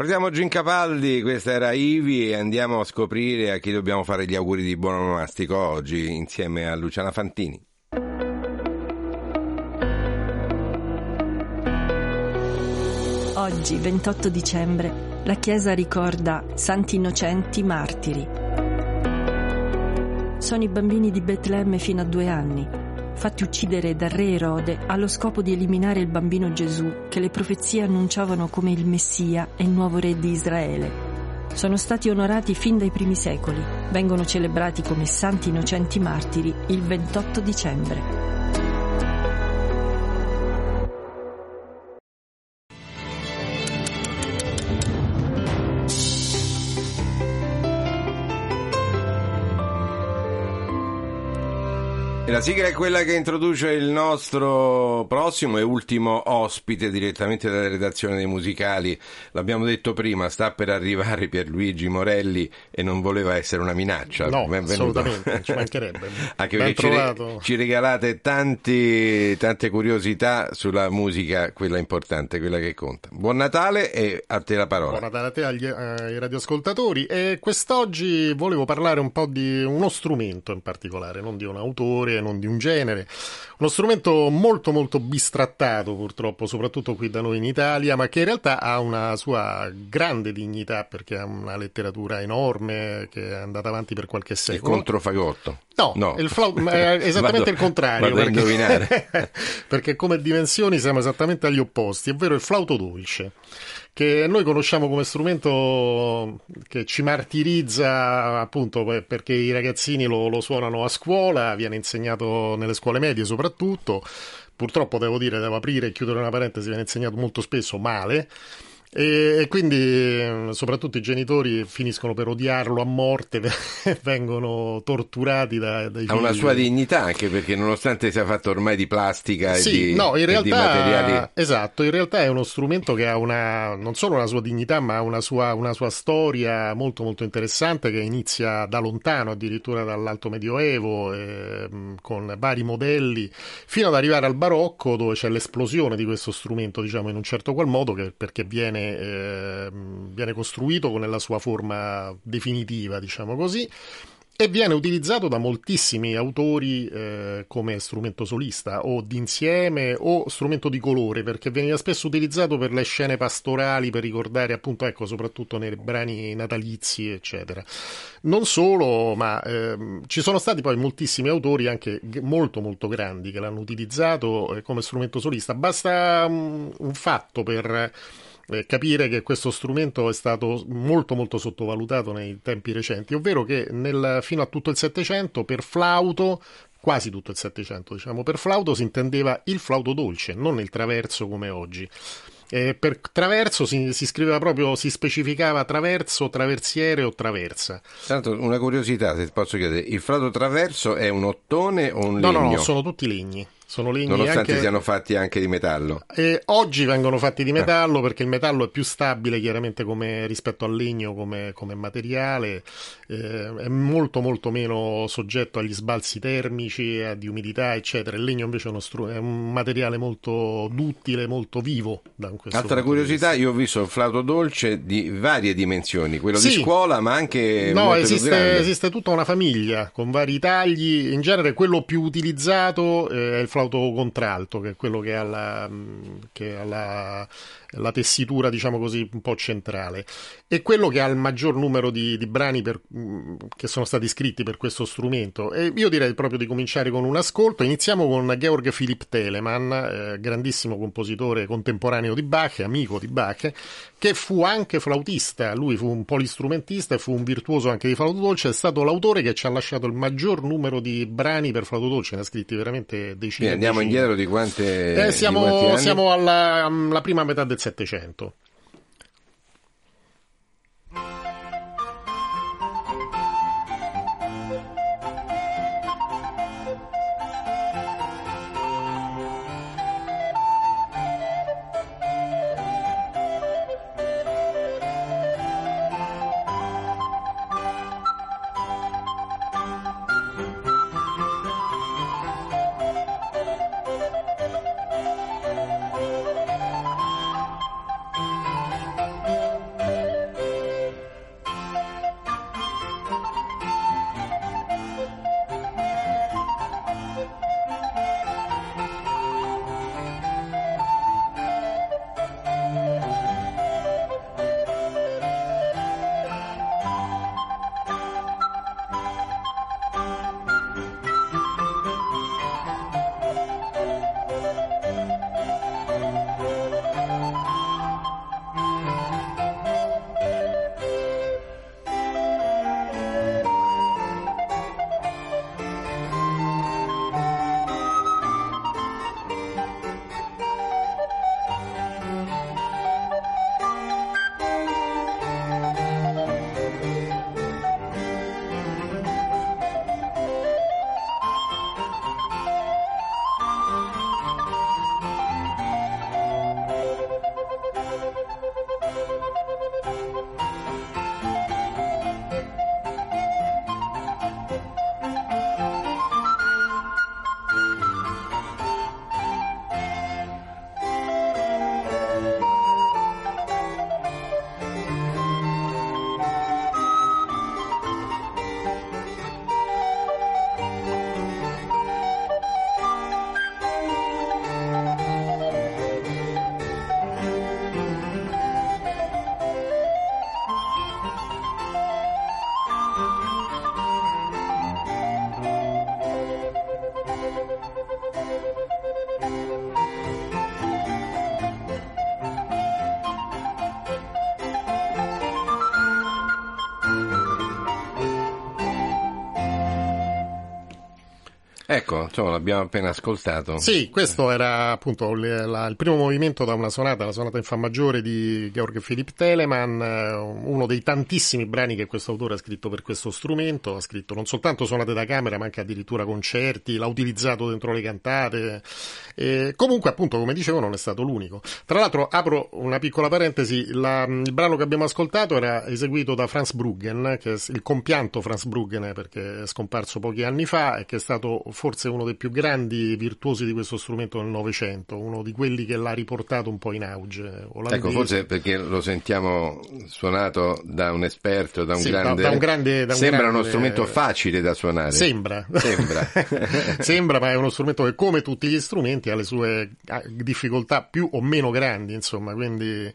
Salutiamo Gin Capaldi, questa era Ivi e andiamo a scoprire a chi dobbiamo fare gli auguri di buon onomastico oggi insieme a Luciana Fantini. Oggi, 28 dicembre, la Chiesa ricorda Santi Innocenti Martiri. Sono i bambini di Betlemme fino a due anni, fatti uccidere dal re Erode allo scopo di eliminare il bambino Gesù che le profezie annunciavano come il Messia e il nuovo re di Israele. Sono stati onorati fin dai primi secoli, vengono celebrati come Santi Innocenti Martiri il 28 dicembre. E la sigla è quella che introduce il nostro prossimo e ultimo ospite direttamente dalla redazione dei musicali. L'abbiamo detto prima, sta per arrivare Pierluigi Morelli e non voleva essere una minaccia. No, Benvenuto. assolutamente, ci mancherebbe. [LAUGHS] Anche Ben perché ci, ci regalate tanti, tante curiosità sulla musica, quella importante, quella che conta. Buon Natale e a te la parola. Buon Natale a te agli, ai radioascoltatori e quest'oggi volevo parlare un po' di uno strumento in particolare, non di un autore, non di un genere, uno strumento molto molto bistrattato purtroppo, soprattutto qui da noi in Italia, ma che in realtà ha una sua grande dignità perché ha una letteratura enorme che è andata avanti per qualche Il secolo. controfagotto. No, il flau- ma è [LAUGHS] esattamente Vado- il contrario. Vado perché- indovinare. [LAUGHS] perché come dimensioni siamo esattamente agli opposti, ovvero il flauto dolce, che noi conosciamo come strumento che ci martirizza appunto per- perché i ragazzini lo, lo suonano a scuola, viene insegnato nelle scuole medie soprattutto. Purtroppo devo dire, devo aprire e chiudere una parentesi, viene insegnato molto spesso male. E, e quindi eh, soprattutto i genitori finiscono per odiarlo a morte, [LAUGHS] vengono torturati da, dai Ha una figli. sua dignità anche perché nonostante sia fatto ormai di plastica e Sì, di, no, in e di realtà, materiali... esatto, in realtà è uno strumento che ha una, non solo una sua dignità, ma una sua, una sua storia molto molto interessante che inizia da lontano, addirittura dall'Alto Medioevo, ehm, con vari modelli, fino ad arrivare al Barocco dove c'è l'esplosione di questo strumento, diciamo in un certo qual modo, che- perché viene, ehm, viene costruito nella sua forma definitiva, diciamo così. E viene utilizzato da moltissimi autori eh, come strumento solista o d'insieme o strumento di colore, perché veniva spesso utilizzato per le scene pastorali, per ricordare appunto, ecco, soprattutto nei brani natalizi, eccetera. Non solo, ma ehm, ci sono stati poi moltissimi autori anche molto molto grandi che l'hanno utilizzato eh, come strumento solista. Basta mm, un fatto per eh, capire che questo strumento è stato molto molto sottovalutato nei tempi recenti, ovvero che nel- fino a tutto il Settecento per flauto, quasi tutto il Settecento diciamo, per flauto si intendeva il flauto dolce, non il traverso come oggi. Eh, per traverso si, si scriveva proprio, si specificava traverso, traversiere o traversa. Tanto una curiosità, se posso chiedere, il flauto traverso è un ottone o un No, legno? no, no, sono tutti legni. Sono legni Nonostante anche... siano fatti anche di metallo. E oggi vengono fatti Ah. di metallo perché il metallo è più stabile chiaramente come, rispetto al legno come, come materiale, eh, è molto molto meno soggetto agli sbalzi termici, di umidità eccetera. Il legno invece è, uno stru- è un materiale molto duttile, molto vivo. Altra curiosità, io ho visto un flauto dolce di varie dimensioni, quello Sì. di scuola ma anche No, esiste, esiste tutta una famiglia con vari tagli. In genere quello più utilizzato eh, è il flauto contralto, che è quello che ha la, mh, che ha la, la tessitura, diciamo così, un po' centrale. E quello che ha il maggior numero di, di brani per- mh, che sono stati scritti per questo strumento. E io direi proprio di cominciare con un ascolto. Iniziamo con Georg Philipp Telemann, eh, grandissimo compositore contemporaneo di Bach, amico di Bach, che fu anche flautista, lui fu un polistrumentista e fu un virtuoso anche di flauto dolce, è stato l'autore che ci ha lasciato il maggior numero di brani per flauto dolce, ne ha scritti veramente decine. Quindi andiamo decine. indietro di quante Eh, di siamo anni? siamo alla, alla prima metà del Settecento. Ecco, insomma, l'abbiamo appena ascoltato. Sì, questo era appunto il, la- il primo movimento da una sonata, la sonata in fa maggiore di Georg Philipp Telemann, eh, uno dei tantissimi brani che questo autore ha scritto per questo strumento, ha scritto non soltanto sonate da camera ma anche addirittura concerti, l'ha utilizzato dentro le cantate. E comunque appunto come dicevo non è stato l'unico. Tra l'altro apro una piccola parentesi, la- il brano che abbiamo ascoltato era eseguito da Franz Bruggen, che è il compianto Franz Bruggen perché è scomparso pochi anni fa e che è stato forse uno dei più grandi virtuosi di questo strumento nel Novecento, uno di quelli che l'ha riportato un po' in auge. olandese. Ecco, forse perché lo sentiamo suonato da un esperto, da un Sì, da- grande... da un grande- da un Sembra grande- uno strumento facile da suonare. Sembra. Sembra. [LAUGHS] Sembra, ma è uno strumento che, come tutti gli strumenti, ha le sue ah, difficoltà più o meno grandi, insomma. Quindi,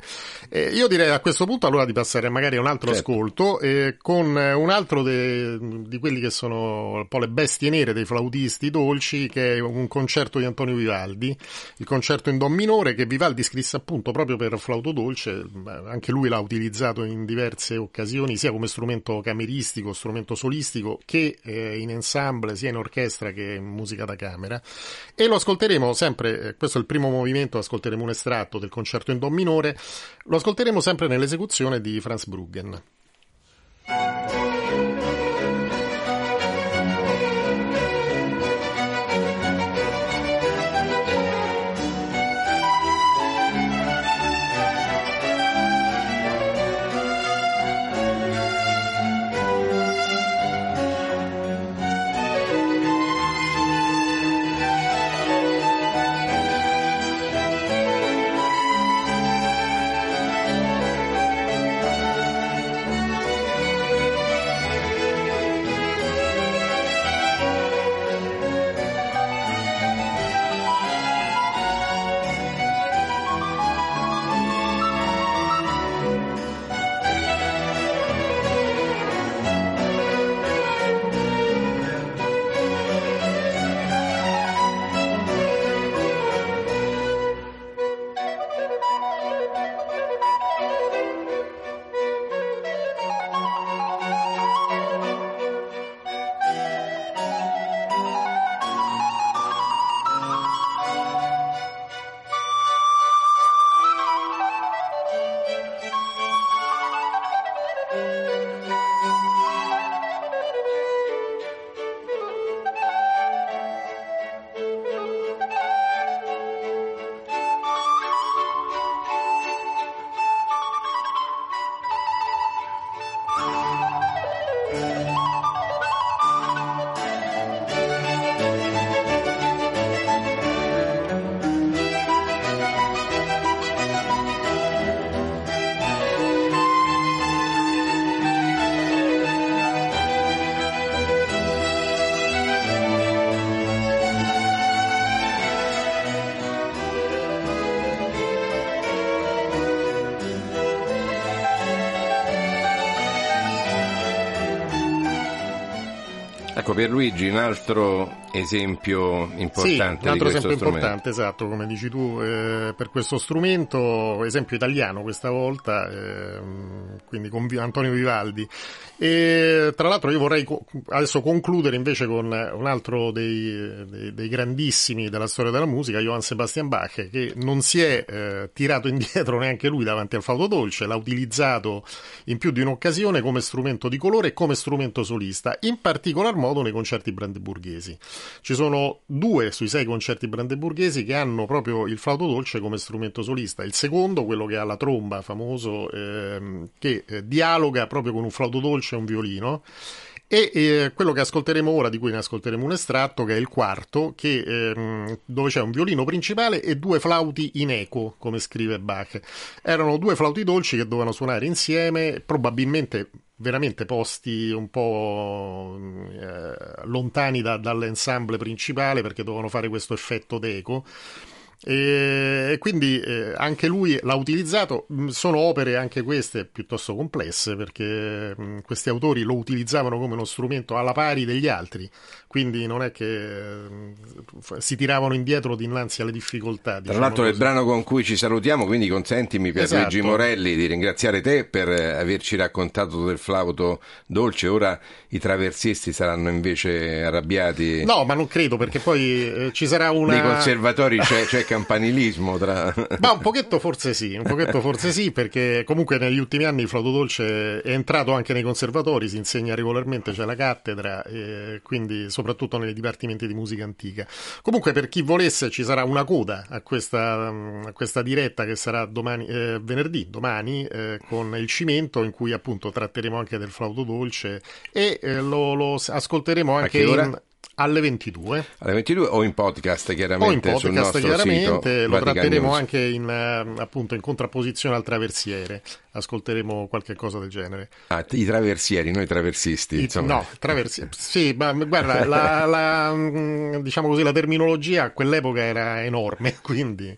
eh, io direi a questo punto allora di passare magari a un altro Certo. ascolto eh, con un altro de- di quelli che sono un po' le bestie nere dei flautisti dolci, che è un concerto di Antonio Vivaldi, il concerto in do minore che Vivaldi scrisse appunto proprio per flauto dolce. Anche lui l'ha utilizzato in diverse occasioni, sia come strumento cameristico, strumento solistico, che eh, in ensemble, sia in orchestra che in musica da camera. E lo ascolteremo sempre, eh, questo è il primo movimento, ascolteremo un estratto del concerto in do minore, lo ascolteremo sempre nell'esecuzione di Franz Bruggen. Ecco, Pierluigi, un altro esempio Sì, importante un altro esempio strumento. importante, esatto, come dici tu, eh, per questo strumento, esempio italiano questa volta, ehm, quindi con Antonio Vivaldi. E tra l'altro io vorrei adesso concludere invece con un altro dei, dei- dei grandissimi della storia della musica, Johann Sebastian Bach, che non si è eh, tirato [LAUGHS] indietro neanche lui davanti al flauto dolce, l'ha utilizzato in più di un'occasione come strumento di colore e come strumento solista, in particolar modo nei concerti brandeburghesi. Ci sono due sui sei concerti brandeburghesi che hanno proprio il flauto dolce come strumento solista. Il secondo, quello che ha la tromba famoso, ehm, che eh, dialoga proprio con un flauto dolce e un violino. E eh, quello che ascolteremo ora, di cui ne ascolteremo un estratto, che è il quarto, che, ehm, dove c'è un violino principale e due flauti in eco, come scrive Bach. Erano due flauti dolci che dovevano suonare insieme, probabilmente veramente posti un po' eh, lontani da- dall'ensemble principale perché dovevano fare questo effetto d'eco. E, quindi eh, anche lui l'ha utilizzato. Mm, Sono opere anche queste piuttosto complesse perché mm, questi autori lo utilizzavano come uno strumento alla pari degli altri, quindi non è che mm, f- si tiravano indietro dinanzi alle difficoltà. Tra diciamo l'altro è il così. brano con cui ci salutiamo, quindi consentimi per Esatto. Luigi Morelli di ringraziare te per eh, averci raccontato del flauto dolce. Ora i traversisti saranno invece arrabbiati. No, ma non credo perché poi eh, ci sarà una. Nei conservatori c'è, c'è campanilismo tra... Ma un pochetto forse sì, un pochetto forse sì, perché comunque negli ultimi anni il flauto dolce è entrato anche nei conservatori, si insegna regolarmente, c'è la cattedra, e quindi soprattutto nei dipartimenti di musica antica. Comunque per chi volesse ci sarà una coda a questa, a questa diretta che sarà domani, eh, venerdì, domani, eh, con il cimento in cui appunto tratteremo anche del flauto dolce e eh, lo, lo ascolteremo anche in- alle 22. Alle 22 o in podcast O in chiaramente podcast chiaramente, sito lo tratteremo News. anche in, eh, appunto in contrapposizione al traversiere, ascolteremo qualche cosa del genere. Ah, i traversieri, noi traversisti. I- no, traversiere, sì, ma guarda, la, la, mm, diciamo così, la terminologia a quell'epoca era enorme, [LAUGHS] quindi...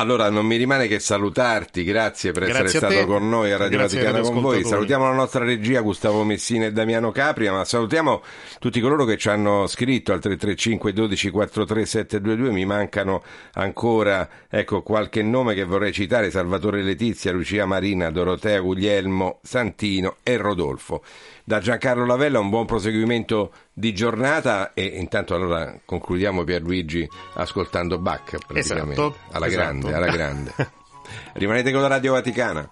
Allora non mi rimane che salutarti, grazie per essere Grazie a stato con noi a Radio Grazie Vaticana con voi. Salutiamo la nostra regia Gustavo Messina e Damiano Capria, ma salutiamo tutti coloro che ci hanno scritto al 335 12 43 722. Mi mancano ancora ecco, qualche nome che vorrei citare: Salvatore Letizia, Lucia Marina, Dorotea Guglielmo, Santino e Rodolfo. Da Giancarlo Lavella un buon proseguimento di giornata e intanto allora concludiamo Pierluigi ascoltando Bach praticamente Esatto, alla esatto. grande, alla grande. [LAUGHS] Rimanete con la Radio Vaticana.